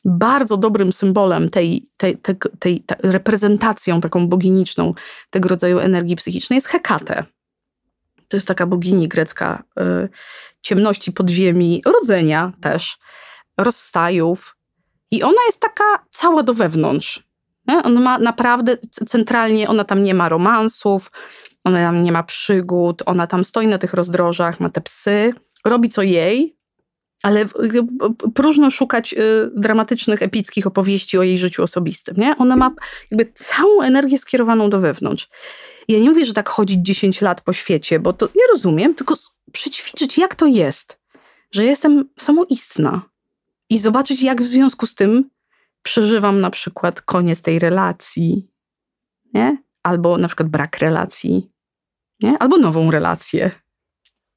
Bardzo dobrym symbolem tej, tej, tej, tej, tej reprezentacją taką boginiczną tego rodzaju energii psychicznej jest Hekate. To jest taka bogini grecka y, ciemności podziemi, rodzenia też, rozstajów. I ona jest taka cała do wewnątrz. Nie? Ona ma naprawdę centralnie, ona tam nie ma romansów, ona tam nie ma przygód, ona tam stoi na tych rozdrożach, ma te psy, robi co jej, ale próżno szukać y, dramatycznych, epickich opowieści o jej życiu osobistym. Nie? Ona ma jakby całą energię skierowaną do wewnątrz. Ja nie mówię, że tak chodzić 10 lat po świecie, bo to ja rozumiem, tylko przećwiczyć, jak to jest, że jestem samoistna i zobaczyć, jak w związku z tym przeżywam na przykład koniec tej relacji, nie? Albo na przykład brak relacji, nie? Albo nową relację.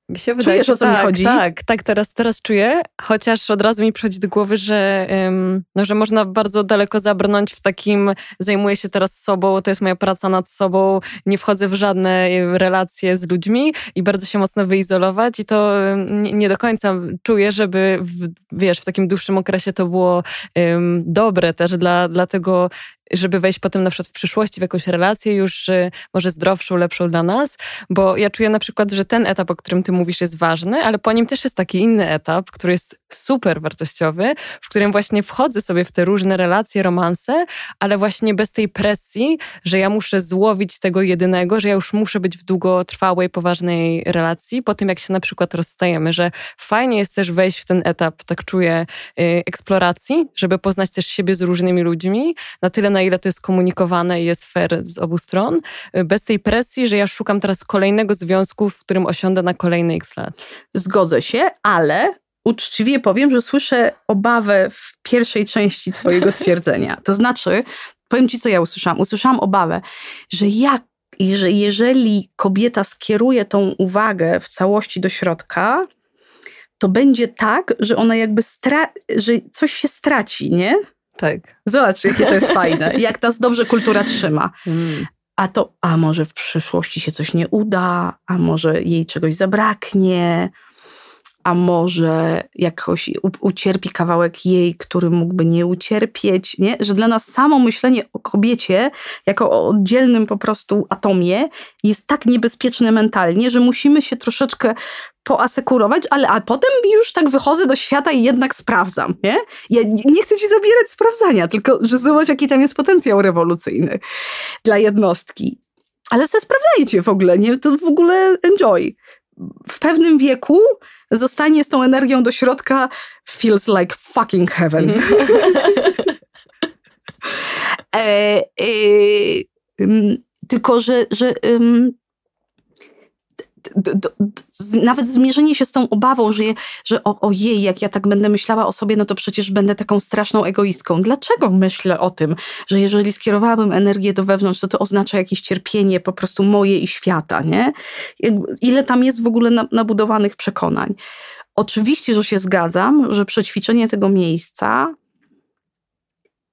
Mi się wydaje, Czujesz, o co tak, mi chodzi? Tak, tak, teraz, teraz czuję, chociaż od razu mi przychodzi do głowy, że, um, no, że można bardzo daleko zabrnąć w takim, zajmuję się teraz sobą, to jest moja praca nad sobą, nie wchodzę w żadne relacje z ludźmi i bardzo się mocno wyizolować i to nie, nie do końca czuję, żeby w, wiesz, w takim dłuższym okresie to było um, dobre też dla, dla tego żeby wejść potem na przykład w przyszłości w jakąś relację już może zdrowszą, lepszą dla nas, bo ja czuję na przykład, że ten etap, o którym ty mówisz jest ważny, ale po nim też jest taki inny etap, który jest super wartościowy, w którym właśnie wchodzę sobie w te różne relacje, romanse, ale właśnie bez tej presji, że ja muszę złowić tego jedynego, że ja już muszę być w długotrwałej, poważnej relacji, po tym jak się na przykład rozstajemy, że fajnie jest też wejść w ten etap, tak czuję, y, eksploracji, żeby poznać też siebie z różnymi ludźmi, na tyle na ile to jest komunikowane i jest fair z obu stron, bez tej presji, że ja szukam teraz kolejnego związku, w którym osiądę na kolejne x lat. Zgodzę się, ale uczciwie powiem, że słyszę obawę w pierwszej części Twojego twierdzenia. To znaczy, powiem Ci, co ja usłyszałam. Usłyszałam obawę, że jak i że jeżeli kobieta skieruje tą uwagę w całości do środka, to będzie tak, że ona jakby stra- że coś się straci, nie? Tak. Zobacz, jakie to jest fajne. Jak nas dobrze kultura trzyma. Mm. A to, a może w przyszłości się coś nie uda, a może jej czegoś zabraknie, a może jakoś ucierpi kawałek jej, który mógłby nie ucierpieć, nie? Że dla nas samo myślenie o kobiecie jako o oddzielnym po prostu atomie jest tak niebezpieczne mentalnie, że musimy się troszeczkę poasekurować, ale a potem już tak wychodzę do świata i jednak sprawdzam, nie? Ja nie chcę ci zabierać sprawdzania, tylko że zobacz, jaki tam jest potencjał rewolucyjny dla jednostki. Ale se sprawdzajcie w ogóle, nie? To w ogóle enjoy. W pewnym wieku zostanie z tą energią do środka feels like fucking heaven. e, e, um, tylko, że, że nawet zmierzenie się z tą obawą, że, że o, ojej, jak ja tak będę myślała o sobie, no to przecież będę taką straszną egoistką. Dlaczego myślę o tym, że jeżeli skierowałabym energię do wewnątrz, to to oznacza jakieś cierpienie po prostu moje i świata, nie? Ile tam jest w ogóle nabudowanych przekonań. Oczywiście, że się zgadzam, że przećwiczenie tego miejsca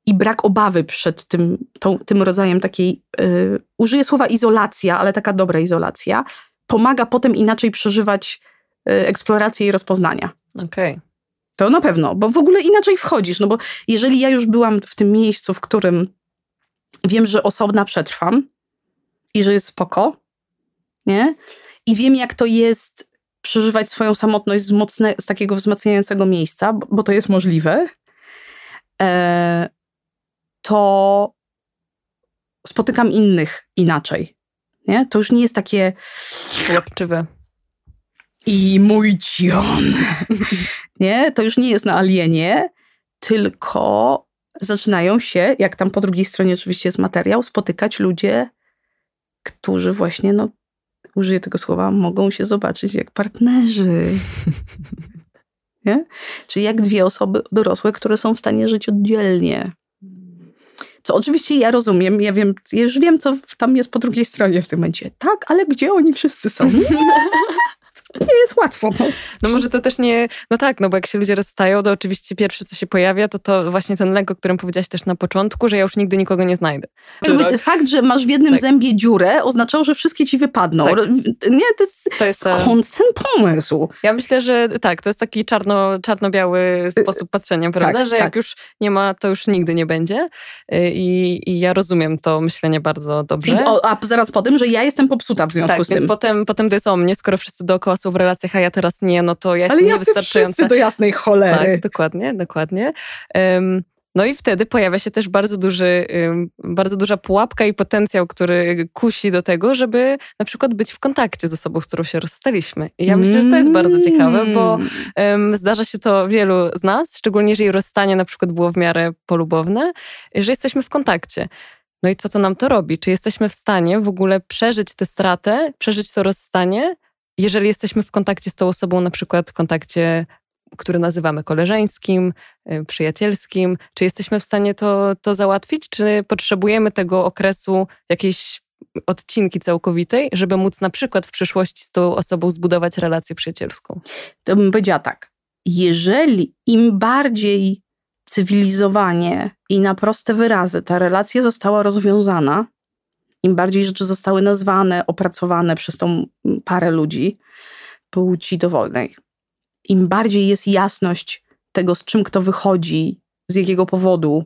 i brak obawy przed tym, tą, tym rodzajem takiej, yy, użyję słowa izolacja, ale taka dobra izolacja, pomaga potem inaczej przeżywać y, eksplorację i rozpoznania. Okej. Okay. To na pewno, bo w ogóle inaczej wchodzisz. No bo jeżeli ja już byłam w tym miejscu, w którym wiem, że osobna przetrwam i że jest spoko, nie? I wiem, jak to jest przeżywać swoją samotność z, mocne, z takiego wzmacniającego miejsca, bo, bo to jest możliwe, e, to spotykam innych inaczej. Nie? To już nie jest takie łapczywe. I mój cion. nie? To już nie jest na alienie, tylko zaczynają się, jak tam po drugiej stronie oczywiście jest materiał, spotykać ludzie, którzy właśnie, no, użyję tego słowa, mogą się zobaczyć jak partnerzy. nie? Czyli jak dwie osoby dorosłe, które są w stanie żyć oddzielnie. Co oczywiście ja rozumiem, ja wiem, ja już wiem, co tam jest po drugiej stronie w tym momencie. Tak, ale gdzie oni wszyscy są? nie jest łatwo. No. no może to też nie, no tak, no bo jak się ludzie rozstają, to oczywiście pierwsze, co się pojawia, to to właśnie ten lęk, o którym powiedziałaś też na początku, że ja już nigdy nikogo nie znajdę. Jakby fakt, że masz w jednym tak. zębie dziurę, oznaczał, że wszystkie ci wypadną. Tak. Nie, to jest, to jest skąd ten pomysł? Ja myślę, że tak, to jest taki czarno, czarno-biały sposób patrzenia, tak, prawda? Tak, że jak tak. już nie ma, to już nigdy nie będzie. Y, I, I, ja rozumiem to myślenie bardzo dobrze. O, a zaraz po tym, że ja jestem popsuta w związku tak, z tym. Więc potem, potem to jest o mnie, skoro wszyscy dookoła są w relacjach, a ja teraz nie, no to ja Ale jestem niewystarczająca. wszyscy do jasnej cholery. Tak, dokładnie, dokładnie. Um, no i wtedy pojawia się też bardzo, duży, bardzo duża pułapka i potencjał, który kusi do tego, żeby na przykład być w kontakcie z osobą, z którą się rozstaliśmy. I ja myślę, że to jest bardzo ciekawe, bo um, zdarza się to wielu z nas, szczególnie jeżeli rozstanie na przykład było w miarę polubowne, że jesteśmy w kontakcie. No i co to nam to robi? Czy jesteśmy w stanie w ogóle przeżyć tę stratę, przeżyć to rozstanie, jeżeli jesteśmy w kontakcie z tą osobą, na przykład w kontakcie, który nazywamy koleżeńskim, y, przyjacielskim? Czy jesteśmy w stanie to, to załatwić, czy potrzebujemy tego okresu jakiejś odcinki całkowitej, żeby móc na przykład w przyszłości z tą osobą zbudować relację przyjacielską? To bym powiedziała tak. Jeżeli im bardziej cywilizowanie i na proste wyrazy ta relacja została rozwiązana, im bardziej rzeczy zostały nazwane, opracowane przez tą parę ludzi płci dowolnej, im bardziej jest jasność tego, z czym kto wychodzi, z jakiego powodu,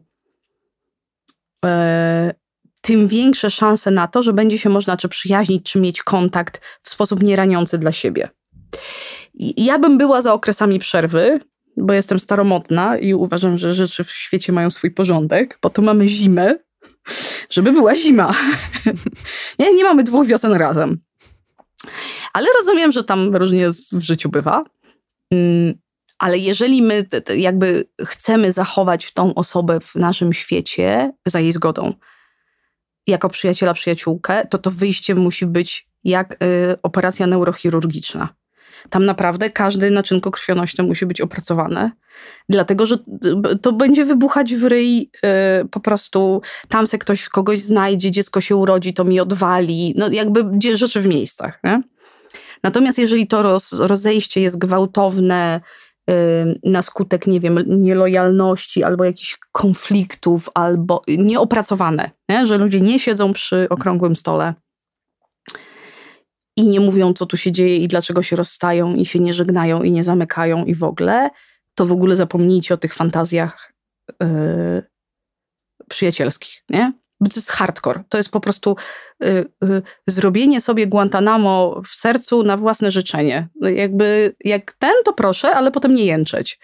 e, tym większe szanse na to, że będzie się można czy przyjaźnić, czy mieć kontakt w sposób nieraniący dla siebie. Ja bym była za okresami przerwy, bo jestem staromodna i uważam, że rzeczy w świecie mają swój porządek. Po to mamy zimę, żeby była zima. nie, nie mamy dwóch wiosen razem. Ale rozumiem, że tam różnie w życiu bywa. Mm, ale jeżeli my jakby chcemy zachować tą osobę w naszym świecie za jej zgodą, jako przyjaciela, przyjaciółkę, to to wyjście musi być jak y, operacja neurochirurgiczna. Tam naprawdę każde naczynko krwionośne musi być opracowane, dlatego że to będzie wybuchać w ryj yy, po prostu tam se ktoś kogoś znajdzie, dziecko się urodzi, to mi odwali, no jakby rzeczy w miejscach. Nie? Natomiast jeżeli to roz, rozejście jest gwałtowne, yy, na skutek, nie wiem, nielojalności albo jakichś konfliktów, albo nieopracowane, nie? że ludzie nie siedzą przy okrągłym stole, i nie mówią, co tu się dzieje i dlaczego się rozstają i się nie żegnają i nie zamykają i w ogóle, to w ogóle zapomnijcie o tych fantazjach yy, przyjacielskich, nie? Bo to jest hardcore. To jest po prostu yy, yy, zrobienie sobie Guantanamo w sercu na własne życzenie. Jakby jak ten, to proszę, ale potem nie jęczeć.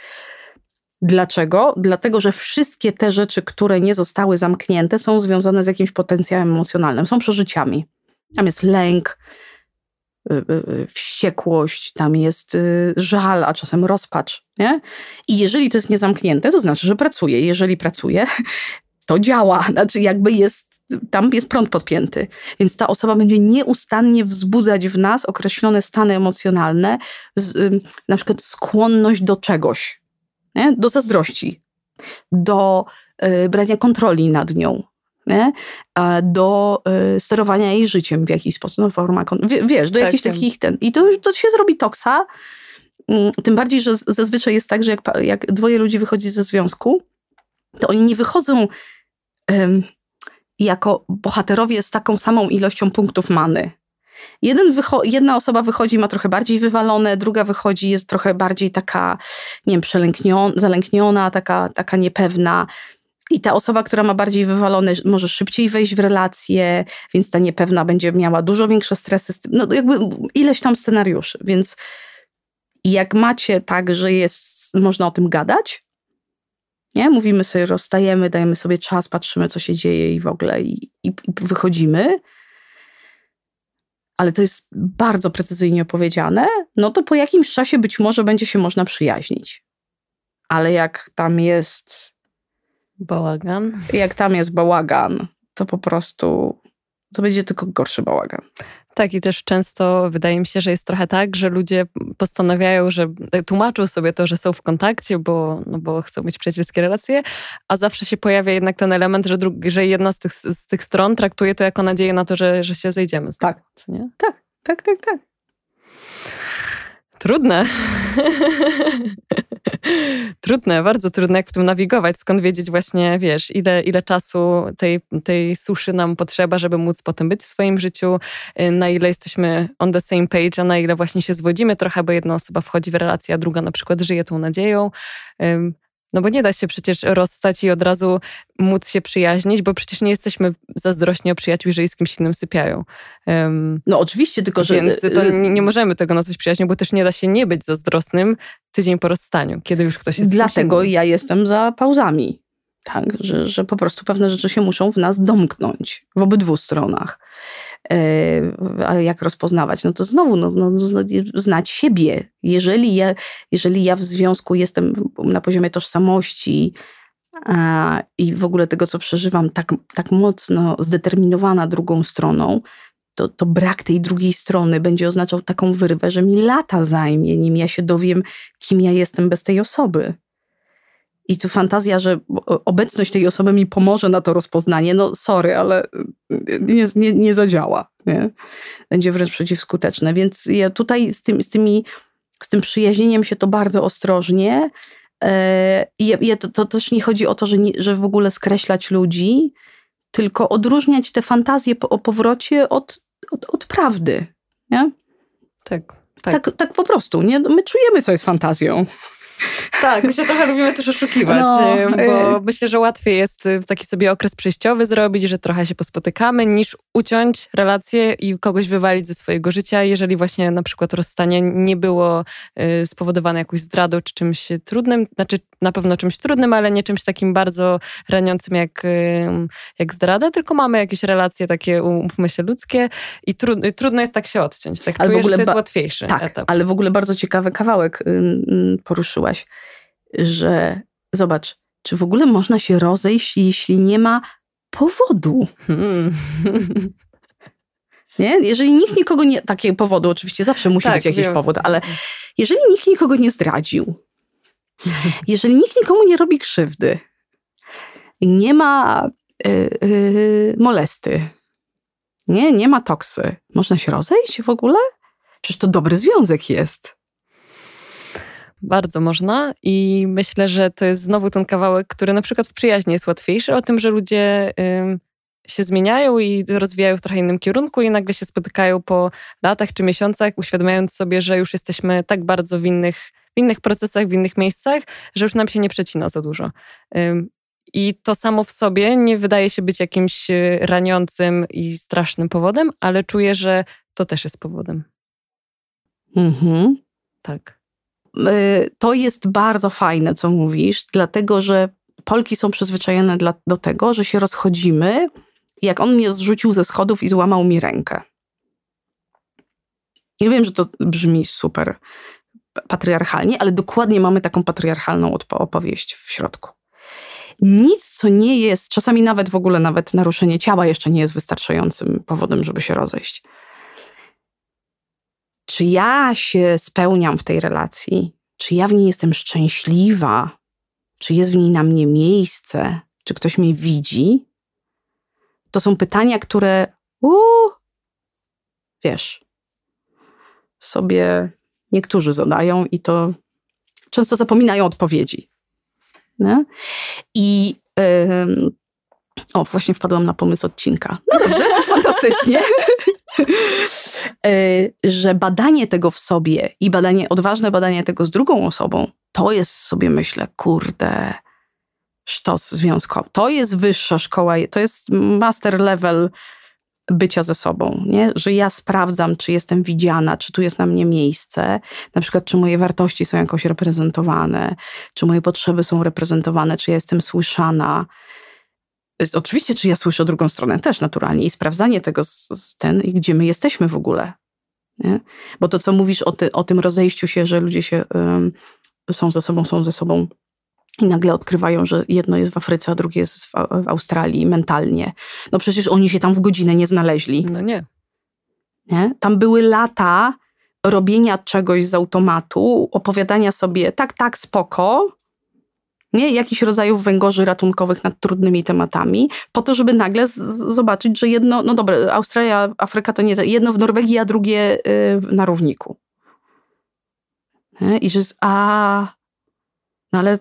Dlaczego? Dlatego, że wszystkie te rzeczy, które nie zostały zamknięte, są związane z jakimś potencjałem emocjonalnym, są przeżyciami. Tam jest lęk, wściekłość, tam jest żal, a czasem rozpacz. Nie? I jeżeli to jest niezamknięte, to znaczy, że pracuje. Jeżeli pracuje, to działa, znaczy jakby jest, tam jest prąd podpięty. Więc ta osoba będzie nieustannie wzbudzać w nas określone stany emocjonalne, z, na przykład skłonność do czegoś, nie? do zazdrości, do y, brania kontroli nad nią, nie? do y, sterowania jej życiem w jakiś sposób, no forma, wiesz, do tak, jakichś tak. takich ten. I to, to się zrobi toksa, mm, tym bardziej, że zazwyczaj jest tak, że jak, jak dwoje ludzi wychodzi ze związku, to oni nie wychodzą um, jako bohaterowie z taką samą ilością punktów many. Jeden jedna osoba wychodzi, ma trochę bardziej wywalone, druga wychodzi, jest trochę bardziej taka, nie wiem, przelękniona, zalękniona, taka, taka niepewna. I ta osoba, która ma bardziej wywalone, może szybciej wejść w relację, więc ta niepewna będzie miała dużo większe stresy. No jakby ileś tam scenariuszy. Więc jak macie tak, że jest, można o tym gadać, nie? Mówimy sobie, rozstajemy, dajemy sobie czas, patrzymy, co się dzieje i w ogóle i, i, i wychodzimy, ale to jest bardzo precyzyjnie opowiedziane, no to po jakimś czasie być może będzie się można przyjaźnić. Ale jak tam jest Bałagan. Jak tam jest bałagan, to po prostu to będzie tylko gorszy bałagan. Tak, i też często wydaje mi się, że jest trochę tak, że ludzie postanawiają, że tłumaczą sobie to, że są w kontakcie, bo, no bo chcą mieć przyjacielskie relacje, a zawsze się pojawia jednak ten element, że, drugi, że jedna z tych, z tych stron traktuje to jako nadzieję na to, że, że się zejdziemy. Z tak. Tego, nie? tak, tak, tak, tak. Trudne. trudne, bardzo trudne, jak w tym nawigować, skąd wiedzieć właśnie, wiesz, ile, ile czasu tej, tej suszy nam potrzeba, żeby móc potem być w swoim życiu, y, na ile jesteśmy on the same page, a na ile właśnie się zwodzimy trochę, bo jedna osoba wchodzi w relację, a druga na przykład żyje tą nadzieją. No bo nie da się przecież rozstać i od razu móc się przyjaźnić, bo przecież nie jesteśmy zazdrośni o przyjaciół, jeżeli z kimś innym sypiają. Um, no oczywiście, tylko że... Więc to nie, nie, możemy tego nazwać przyjaźnią, bo też nie da się nie być zazdrosnym tydzień po rozstaniu, kiedy już ktoś jest Dlatego ja jestem za pauzami. Tak, że, że po prostu pewne rzeczy się muszą w nas domknąć w obydwu stronach. E, jak rozpoznawać? No to znowu no, no, znać siebie. Jeżeli ja, jeżeli ja w związku jestem na poziomie tożsamości a, i w ogóle tego, co przeżywam, tak, tak mocno zdeterminowana drugą stroną, to, to brak tej drugiej strony będzie oznaczał taką wyrwę, że mi lata zajmie, nim ja się dowiem, kim ja jestem bez tej osoby. I tu fantazja, że obecność tej osoby mi pomoże na to rozpoznanie, no sorry, ale y, nie, nie, nie zadziała. Nie? Będzie wręcz przeciwskuteczne. Więc ja tutaj z tym, z, tymi, z tym przyjaźnieniem się to bardzo ostrożnie. E, I ja to, to, też nie chodzi o to, że, nie, że w ogóle skreślać ludzi, tylko odróżniać te fantazje po, o powrocie od, od, od prawdy. Nie? Tak, tak. tak. Tak po prostu. Nie? My czujemy, co jest fantazją. Tak, my się trochę lubimy też oszukiwać, no, bo myślę, że łatwiej jest y, taki sobie okres przejściowy zrobić, że trochę się pospotykamy, niż uciąć relacje i kogoś wywalić ze swojego życia, jeżeli właśnie na przykład rozstanie nie było y, spowodowane jakąś zdradą czy czymś trudnym, znaczy na pewno czymś trudnym, ale nie czymś takim bardzo raniącym jak, jak zdrada, tylko mamy jakieś relacje takie, umówmy się, ludzkie i tru, trudno jest tak się odciąć. Tak ale czuję, w ogóle to jest łatwiejszy tak, etap. ale w ogóle bardzo ciekawy kawałek poruszyłaś, że zobacz, czy w ogóle można się rozejść, jeśli nie ma powodu? Hmm. Nie? Jeżeli nikt nikogo nie. Takiego powodu, oczywiście zawsze musi tak, być jakiś powód, ale jeżeli nikt nikogo nie zdradził, jeżeli nikt nikomu nie robi krzywdy, nie ma yy, yy, molesty, nie, nie ma toksy, można się rozejść w ogóle? Przecież to dobry związek jest. Bardzo można i myślę, że to jest znowu ten kawałek, który na przykład w przyjaźni jest łatwiejszy, o tym, że ludzie się zmieniają i rozwijają w trochę innym kierunku i nagle się spotykają po latach czy miesiącach, uświadamiając sobie, że już jesteśmy tak bardzo w innych, w innych procesach, w innych miejscach, że już nam się nie przecina za dużo. I to samo w sobie nie wydaje się być jakimś y, raniącym i strasznym powodem, ale czuję, że to też jest powodem. Mhm. Tak. Y, to jest bardzo fajne, co mówisz, dlatego że Polki są przyzwyczajone dla, do tego, że się rozchodzimy, jak on mnie zrzucił ze schodów i złamał mi rękę. Nie wiem, że to brzmi super patriarchalnie, ale dokładnie mamy taką patriarchalną opowieść w środku. Nic, co nie jest, czasami nawet w ogóle nawet naruszenie ciała jeszcze nie jest wystarczającym powodem, żeby się rozejść. Czy ja się spełniam w tej relacji? Czy ja w niej jestem szczęśliwa? Czy jest w niej na mnie miejsce? Czy ktoś mnie widzi? To są pytania, które, uu, wiesz, sobie niektórzy zadają i to często zapominają odpowiedzi. Nie? I yy, o, właśnie wpadłam na pomysł odcinka. No dobrze, fantastycznie. E, że badanie tego w sobie i badanie, odważne badanie tego z drugą osobą, to jest sobie myślę, kurde, sztos związkowy. To jest wyższa szkoła, to jest master level bycia ze sobą, nie? że ja sprawdzam, czy jestem widziana, czy tu jest na mnie miejsce, na przykład, czy moje wartości są jakoś reprezentowane, czy moje potrzeby są reprezentowane, czy ja jestem słyszana. Oczywiście, czy ja słyszę drugą stronę też naturalnie i sprawdzanie tego z, z ten, gdzie my jesteśmy w ogóle. Nie? Bo to, co mówisz o, ty, o tym rozejściu się, że ludzie się są ze sobą, są ze sobą i nagle odkrywają, że jedno jest w Afryce, a drugie jest w, Australii mentalnie. No przecież oni się tam w godzinę nie znaleźli. No nie. nie? Tam były lata robienia czegoś z automatu, opowiadania sobie tak, tak, spoko, nie? jakichś rodzajów węgorzy ratunkowych nad trudnymi tematami, po to, żeby nagle zobaczyć, że jedno, no dobra, Australia, Afryka to nie, jedno w Norwegii, a drugie yy, na równiku. Nie? I że jest, a, no ale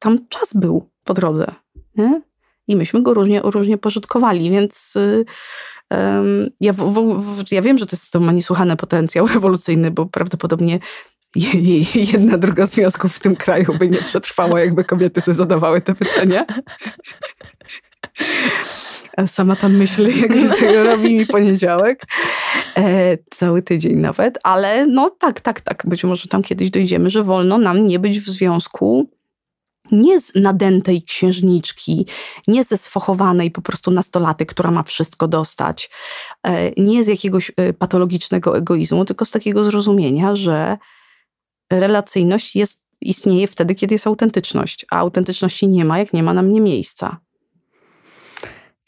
tam czas był po drodze. Nie? I myśmy go różnie, różnie pożytkowali, więc um, ja, w, w, ja wiem, że to, jest, to ma niesłychany potencjał rewolucyjny, bo prawdopodobnie jedna druga związków w tym kraju by nie przetrwała, jakby kobiety sobie zadawały te pytania. Sama tam myślę, jak się tego robi mi poniedziałek. E, cały tydzień nawet, ale no tak, tak, tak. Być może tam kiedyś dojdziemy, że wolno nam nie być w związku nie z nadętej księżniczki, nie ze sfochowanej po prostu nastolaty, która ma wszystko dostać, e, nie z jakiegoś e, patologicznego egoizmu, tylko z takiego zrozumienia, że relacyjność jest, istnieje wtedy, kiedy jest autentyczność, a autentyczności nie ma, jak nie ma na mnie miejsca.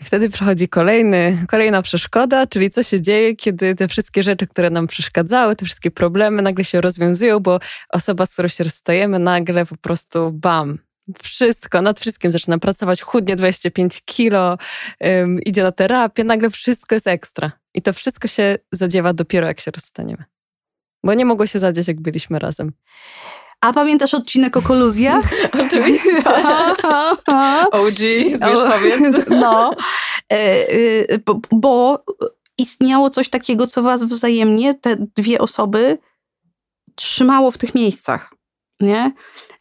I wtedy przychodzi kolejny, kolejna przeszkoda, czyli co się dzieje, kiedy te wszystkie rzeczy, które nam przeszkadzały, te wszystkie problemy nagle się rozwiązują, bo osoba, z którą się rozstajemy, nagle po prostu bam, wszystko, nad wszystkim zaczyna pracować, chudnie 25 kilo, um, idzie na terapię, nagle wszystko jest ekstra. I to wszystko się zadziewa dopiero jak się rozstaniemy. Bo nie mogło się zadziać, jak byliśmy razem. A pamiętasz odcinek o koluzjach? Oczywiście. OG, zwierzchowiec. no, e, e, bo, bo istniało coś takiego, co was wzajemnie, te dwie osoby, trzymało w tych miejscach. Nie?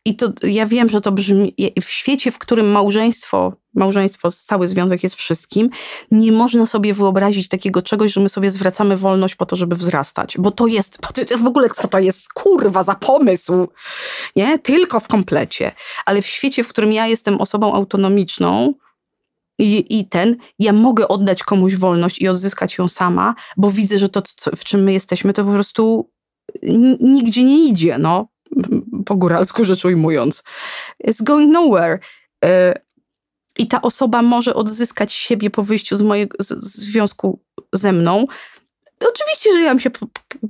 I to ja wiem, że to brzmi w świecie, w którym małżeństwo, małżeństwo, cały związek jest wszystkim, nie można sobie wyobrazić takiego czegoś, że my sobie zwracamy wolność po to, żeby wzrastać. Bo to jest, w ogóle co to jest, kurwa, za pomysł, nie? Tylko w komplecie. Ale w świecie, w którym ja jestem osobą autonomiczną, i, I ten, ja mogę oddać komuś wolność i odzyskać ją sama, bo widzę, że to, co, w czym my jesteśmy, to po prostu nigdzie nie idzie, no po góralsku rzecz ujmując. It's going nowhere. E, I ta osoba może odzyskać siebie po wyjściu z mojego z, związku ze mną. Oczywiście, że ja mi się,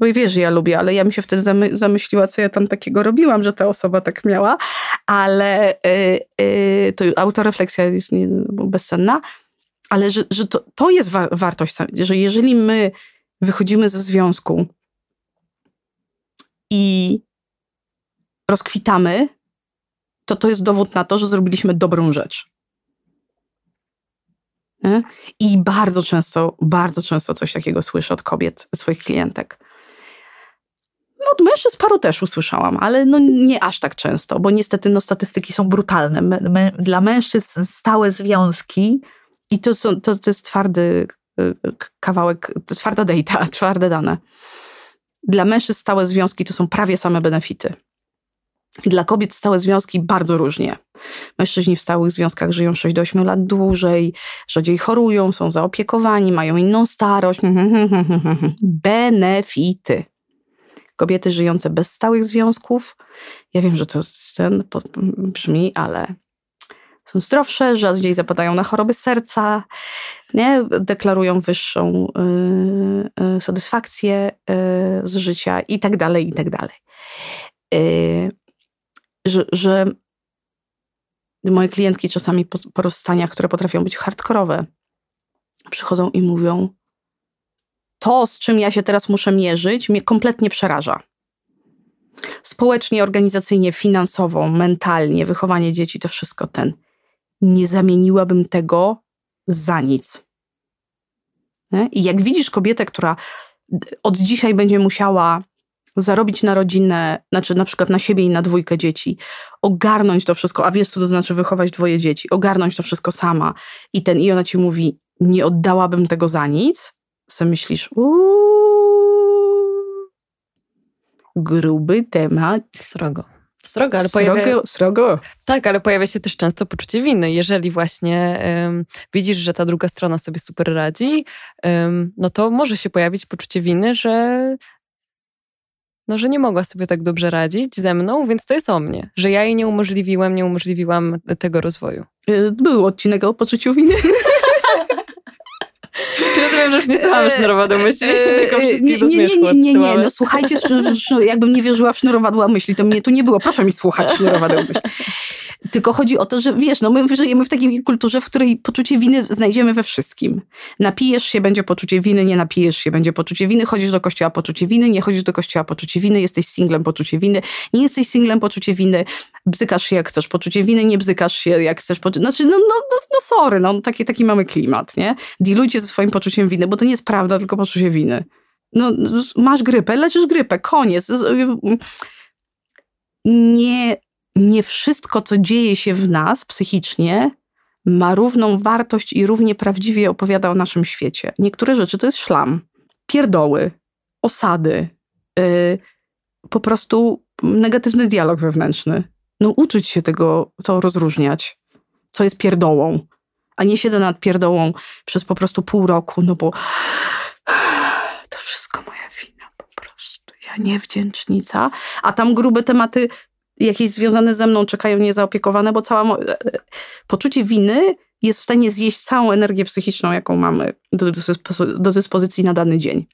wiesz, ja lubię, ale ja mi się wtedy zamy, zamyśliła, co ja tam takiego robiłam, że ta osoba tak miała, ale yy, yy, to autorefleksja jest nie, bezsenna, ale że, że to, to jest wa wartość, że jeżeli my wychodzimy ze związku i rozkwitamy, to to jest dowód na to, że zrobiliśmy dobrą rzecz. I bardzo często, bardzo często coś takiego słyszę od kobiet, swoich klientek. No, od mężczyzn paru też usłyszałam, ale no nie aż tak często, bo niestety no, statystyki są brutalne. Dla mężczyzn stałe związki i to, są, to, to jest twardy y, kawałek, twarda data, twarde dane. Dla mężczyzn stałe związki to są prawie same benefity. Dla kobiet stałe związki bardzo różnie. Mężczyźni w stałych związkach żyją 6 do 8 lat dłużej, rzadziej chorują, są zaopiekowani, mają inną starość. Benefity. Kobiety żyjące bez stałych związków, ja wiem, że to ten brzmi, ale są zdrowsze, rzadziej zapadają na choroby serca, nie? deklarują wyższą y, y, satysfakcję y, z życia i tak dalej, i tak dalej. Że, że moje klientki czasami po, po rozstaniach, które potrafią być hardkorowe, przychodzą i mówią: To, z czym ja się teraz muszę mierzyć, mnie kompletnie przeraża. Społecznie, organizacyjnie, finansowo, mentalnie, wychowanie dzieci, to wszystko ten. Nie zamieniłabym tego za nic. Nie? I jak widzisz kobietę, która od dzisiaj będzie musiała zarobić na rodzinę, znaczy na przykład na siebie i na dwójkę dzieci, ogarnąć to wszystko, a wiesz co to znaczy wychować dwoje dzieci, ogarnąć to wszystko sama i ten, i ona ci mówi, nie oddałabym tego za nic, co myślisz, uuu, gruby temat. Srogo. Srogo, ale srogo, pojawia... srogo. Tak, ale pojawia się też często poczucie winy. Jeżeli właśnie widzisz, że ta druga strona sobie super radzi, no to może się pojawić poczucie winy, że no, że nie mogła sobie tak dobrze radzić ze mną, więc to jest o mnie, że ja jej nie umożliwiłam, nie umożliwiłam tego rozwoju. Y, był odcinek o poczuciu winy. Czy rozumiem, że już nie słuchamy e, sznurowadła myśli, e, tylko wszystkich nie, nie, nie, nie, nie, no słuchajcie, jakbym nie wierzyła w sznurowadła myśli, to mnie tu nie było. Proszę mi słuchać sznurowadła myśli. Tylko chodzi o to, że wiesz, no my żyjemy w takiej kulturze, w której poczucie winy znajdziemy we wszystkim. Napijesz się, będzie poczucie winy, nie napijesz się, będzie poczucie winy, chodzisz do kościoła, poczucie winy, nie chodzisz do kościoła, poczucie winy, jesteś singlem, poczucie winy, nie jesteś singlem, poczucie winy, bzykasz się jak chcesz, poczucie winy, nie bzykasz się jak chcesz, poczucie... Znaczy, no, no, no, no sorry, no taki, taki mamy klimat, nie? Dealujcie ze swoim poczuciem winy, bo to nie jest prawda, tylko poczucie winy. No, masz grypę, leczysz grypę, koniec. Nie nie wszystko, co dzieje się w nas psychicznie, ma równą wartość i równie prawdziwie opowiada o naszym świecie. Niektóre rzeczy to jest szlam, pierdoły, osady, yy, po prostu negatywny dialog wewnętrzny. No uczyć się tego, to rozróżniać, co jest pierdołą, a nie siedzę nad pierdołą przez po prostu pół roku, no bo to wszystko moja wina po prostu. Ja niewdzięcznica. A tam grube tematy jakieś związane ze mną czekają niezaopiekowane, bo cała mo- e, poczucie winy jest w stanie zjeść całą energię psychiczną, jaką mamy do, do dyspozycji na dany dzień.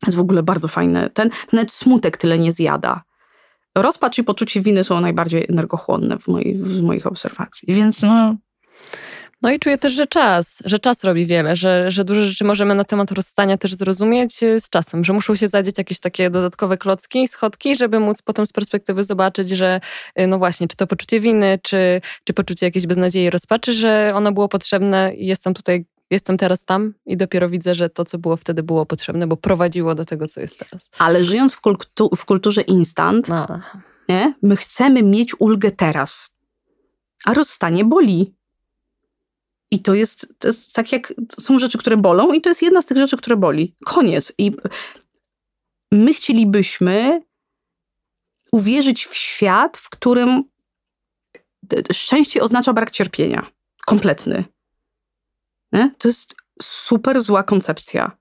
To jest w ogóle bardzo fajne. Ten, nawet smutek tyle nie zjada. Rozpacz i poczucie winy są najbardziej energochłonne w, mojej, w moich obserwacji. Więc no, no i czuję też, że czas, że czas robi wiele, że, że dużo rzeczy możemy na temat rozstania też zrozumieć y, z czasem, że muszą się zadzieć jakieś takie dodatkowe klocki, schodki, żeby móc potem z perspektywy zobaczyć, że y, no właśnie, czy to poczucie winy, czy, czy poczucie jakiejś beznadziei, rozpaczy, że ono było potrzebne i jestem tutaj jestem teraz tam i dopiero widzę, że to, co było wtedy, było potrzebne, bo prowadziło do tego, co jest teraz. Ale żyjąc w, kultu, w kulturze instant, no. nie, my chcemy mieć ulgę teraz. A rozstanie boli. I to jest, to jest tak jak są rzeczy, które bolą, i to jest jedna z tych rzeczy, które boli. Koniec. I my chcielibyśmy uwierzyć w świat, w którym szczęście oznacza brak cierpienia. Kompletny. Nie? To jest super zła koncepcja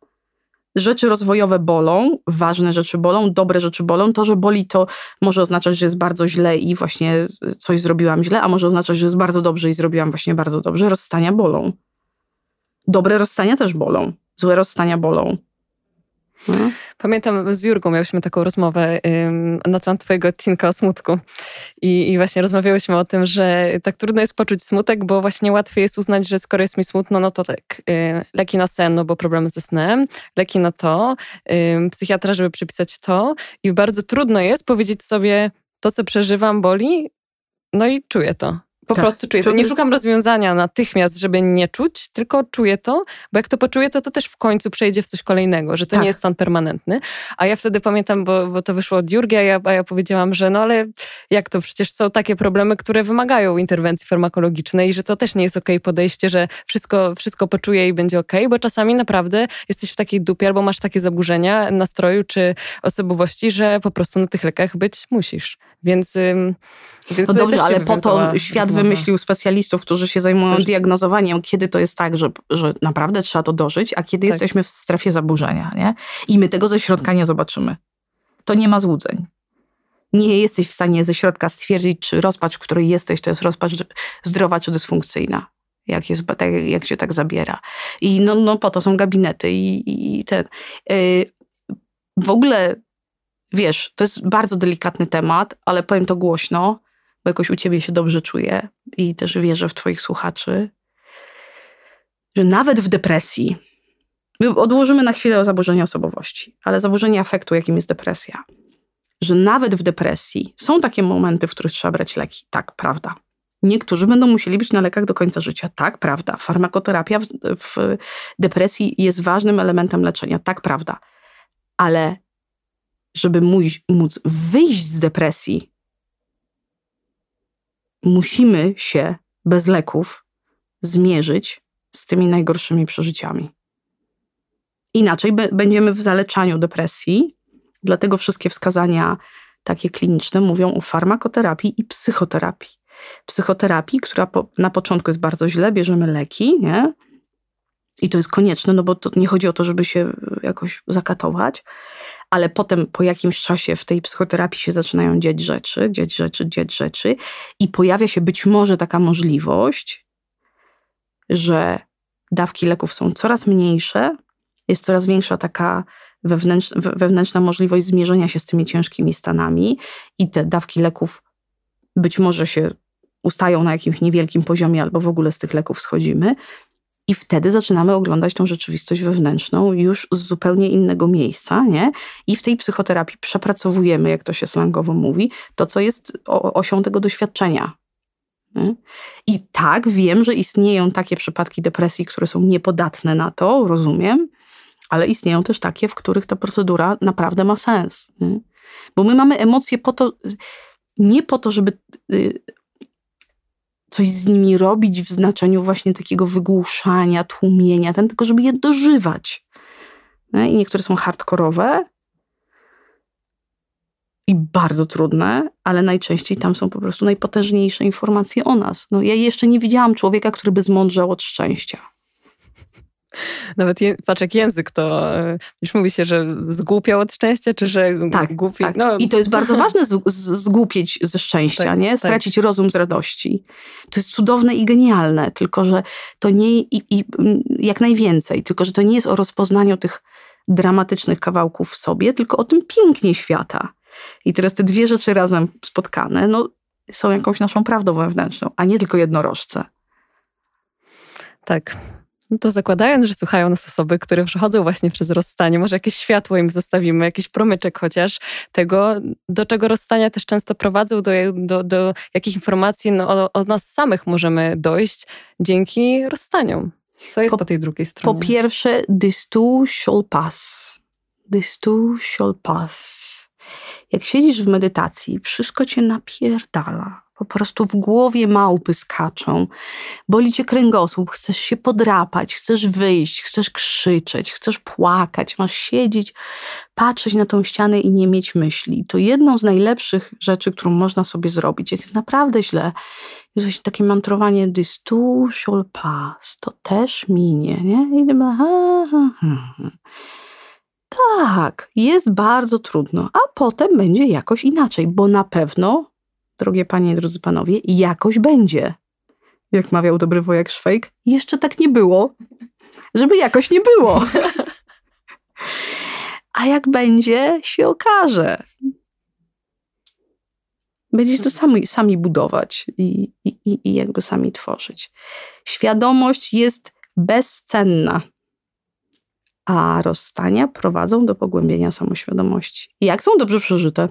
rzeczy rozwojowe bolą, ważne rzeczy bolą, dobre rzeczy bolą. To, że boli, to może oznaczać, że jest bardzo źle i właśnie coś zrobiłam źle, a może oznaczać, że jest bardzo dobrze i zrobiłam właśnie bardzo dobrze. Rozstania bolą. Dobre rozstania też bolą. Złe rozstania bolą. Pamiętam z Jurgą miałyśmy taką rozmowę na temat twojego odcinka o smutku I, I, właśnie rozmawiałyśmy o tym, że tak trudno jest poczuć smutek, bo właśnie łatwiej jest uznać, że skoro jest mi smutno, no to tak, y, leki na sen, no bo problemy ze snem, leki na to, psychiatra, żeby przypisać to i bardzo trudno jest powiedzieć sobie, to co przeżywam boli, no i czuję to. Po tak. prostu czuję to. Nie szukam rozwiązania natychmiast, żeby nie czuć, tylko czuję to, bo jak to poczuję, to to też w końcu przejdzie w coś kolejnego, że to tak. nie jest stan permanentny. A ja wtedy pamiętam, bo, bo to wyszło od Jurgi, a ja, a ja powiedziałam, że no ale jak to, przecież są takie problemy, które wymagają interwencji farmakologicznej i że to też nie jest okej okay podejście, że wszystko, wszystko poczuję i będzie okej, okay, bo czasami naprawdę jesteś w takiej dupie albo masz takie zaburzenia nastroju czy osobowości, że po prostu na tych lekach być musisz. Więc, więc no dobrze, ale po to świat. Wymyślił specjalistów, którzy się zajmują Też... diagnozowaniem, kiedy to jest tak, że, że naprawdę trzeba to dożyć, a kiedy tak. jesteśmy w strefie zaburzenia. Nie? I my tego ze środka nie zobaczymy. To nie ma złudzeń. Nie jesteś w stanie ze środka stwierdzić, czy rozpacz, w której jesteś, to jest rozpacz zdrowa czy dysfunkcyjna. Jak, jest, tak, jak się tak zabiera. I no, no po to są gabinety i, i ten. Yy, w ogóle wiesz, to jest bardzo delikatny temat, ale powiem to głośno, bo jakoś u ciebie się dobrze czuję i też wierzę w twoich słuchaczy, że nawet w depresji, my odłożymy na chwilę zaburzenie osobowości, ale zaburzenie afektu, jakim jest depresja, że nawet w depresji są takie momenty, w których trzeba brać leki. Tak, prawda. Niektórzy będą musieli być na lekach do końca życia. Tak, prawda. Farmakoterapia w, w depresji jest ważnym elementem leczenia. Tak, prawda. Ale żeby móc wyjść z depresji, musimy się bez leków zmierzyć z tymi najgorszymi przeżyciami. Inaczej będziemy w zaleczaniu depresji, dlatego wszystkie wskazania takie kliniczne mówią o farmakoterapii i psychoterapii. Psychoterapii, która po, na początku jest bardzo źle, bierzemy leki, nie? I to jest konieczne, no bo to nie chodzi o to, żeby się jakoś zakatować, ale potem po jakimś czasie w tej psychoterapii się zaczynają dziać rzeczy, dziać rzeczy, dziać rzeczy i pojawia się być może taka możliwość, że dawki leków są coraz mniejsze, jest coraz większa taka wewnętrzna, wewnętrzna możliwość zmierzenia się z tymi ciężkimi stanami i te dawki leków być może się ustają na jakimś niewielkim poziomie albo w ogóle z tych leków schodzimy. I wtedy zaczynamy oglądać tą rzeczywistość wewnętrzną już z zupełnie innego miejsca, nie? I w tej psychoterapii przepracowujemy, jak to się slangowo mówi, to, co jest osią tego doświadczenia. Nie? I tak, wiem, że istnieją takie przypadki depresji, które są niepodatne na to, rozumiem, ale istnieją też takie, w których ta procedura naprawdę ma sens. Nie? Bo my mamy emocje po to, nie po to, żeby y, coś z nimi robić w znaczeniu właśnie takiego wygłuszania, tłumienia, ten, tylko żeby je dożywać. I niektóre są hardkorowe i bardzo trudne, ale najczęściej tam są po prostu najpotężniejsze informacje o nas. No, ja jeszcze nie widziałam człowieka, który by zmądrzał od szczęścia. Nawet je, patrz, jak język to, e, już mówi się, że zgłupiał od szczęścia, czy że tak, głupi. Tak. No. I to jest bardzo ważne, z, z, zgłupieć ze szczęścia, tak, nie? Tak. Stracić tak. rozum z radości. To jest cudowne i genialne, tylko że to nie, i, i, jak najwięcej, tylko że to nie jest o rozpoznaniu tych dramatycznych kawałków w sobie, tylko o tym pięknie świata. I teraz te dwie rzeczy razem spotkane, no, są jakąś naszą prawdą wewnętrzną, a nie tylko jednorożce. Tak. No to zakładając, że słuchają nas osoby, które przechodzą właśnie przez rozstanie, może jakieś światło im zostawimy, jakiś promyczek chociaż tego, do czego rozstania też często prowadzą, do, do, do jakich informacji no, o, o nas samych możemy dojść dzięki rozstaniom. Co jest po, po tej drugiej stronie? Po pierwsze, this too shall pass. This too shall pass. Jak siedzisz w medytacji, wszystko cię napierdala po prostu w głowie małpy skaczą, boli cię kręgosłup, chcesz się podrapać, chcesz wyjść, chcesz krzyczeć, chcesz płakać, masz siedzieć, patrzeć na tą ścianę i nie mieć myśli. To jedną z najlepszych rzeczy, którą można sobie zrobić, jak jest naprawdę źle, jest właśnie takie mantrowanie this too shall pass, to też minie, nie? I ha, ha, ha. Tak, jest bardzo trudno, a potem będzie jakoś inaczej, bo na pewno drogie panie, drodzy panowie, jakoś będzie. Jak mawiał dobry wojak Szwejk, jeszcze tak nie było, żeby jakoś nie było. A jak będzie, się okaże. Będziecie to sami, sami budować i, i, i jakby sami tworzyć. Świadomość jest bezcenna, a rozstania prowadzą do pogłębienia samoświadomości. Jak są dobrze przeżyte?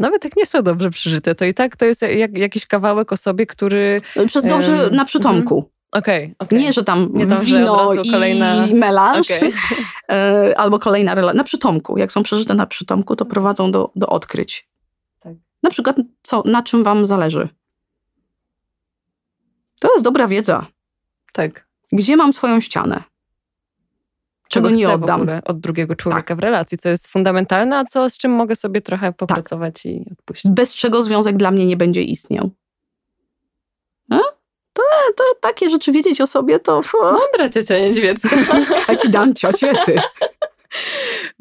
Nawet jak nie są dobrze przeżyte, to i tak to jest jak, jakiś kawałek o sobie, który... Przez dobrze um, na przytomku. Okej, okay, okay, Nie, że tam nie tam, wino że kolejna... i melanż, okay. E, albo kolejna relacja. Na przytomku. Jak są przeżyte na przytomku, to prowadzą do, do odkryć. Tak. Na przykład, co, na czym wam zależy. To jest dobra wiedza. Tak. Gdzie mam swoją ścianę? Czego nie oddam. od drugiego człowieka tak. w relacji, co jest fundamentalne, a co z czym mogę sobie trochę popracować tak. i odpuścić. Bez czego związek dla mnie nie będzie istniał. A? To, to takie rzeczy wiedzieć o sobie, to... Mądra ciocia niedźwiecka. Ja ci dam ciocię, ty.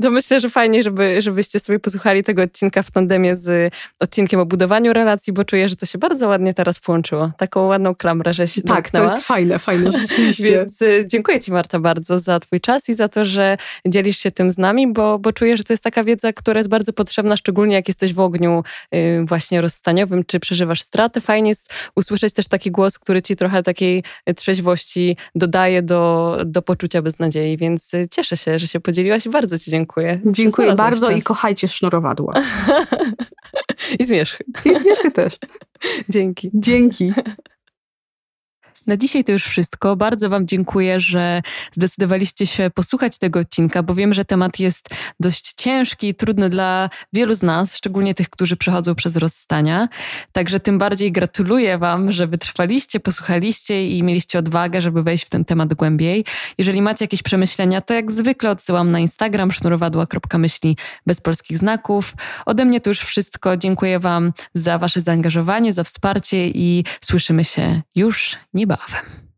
To myślę, że fajnie, żeby, żebyście sobie posłuchali tego odcinka w tandemie z odcinkiem o budowaniu relacji, bo czuję, że to się bardzo ładnie teraz połączyło. Taką ładną klamrę, że się Tak, to jest fajne, fajne rzeczywiście. Więc y, dziękuję Ci Marta bardzo za Twój czas i za to, że dzielisz się tym z nami, bo, bo czuję, że to jest taka wiedza, która jest bardzo potrzebna, szczególnie jak jesteś w ogniu y, właśnie rozstaniowym, czy przeżywasz straty. Fajnie jest usłyszeć też taki głos, który Ci trochę takiej trzeźwości dodaje do, do poczucia beznadziei, więc y, cieszę się, że się podzieliłaś bardzo Ci dziękuję dziękuję. Dziękuję bardzo czas. i kochajcie sznurowadła. I zmierzchy. I zmierzchy też. Dzięki. Dzięki. Na dzisiaj to już wszystko. Bardzo Wam dziękuję, że zdecydowaliście się posłuchać tego odcinka, bo wiem, że temat jest dość ciężki i trudny dla wielu z nas, szczególnie tych, którzy przechodzą przez rozstania. Także tym bardziej gratuluję Wam, że wytrwaliście, posłuchaliście i mieliście odwagę, żeby wejść w ten temat głębiej. Jeżeli macie jakieś przemyślenia, to jak zwykle odsyłam na Instagram sznurowadła.myśli bez polskich znaków. Ode mnie to już wszystko. Dziękuję Wam za Wasze zaangażowanie, za wsparcie i słyszymy się już niebawem. love him.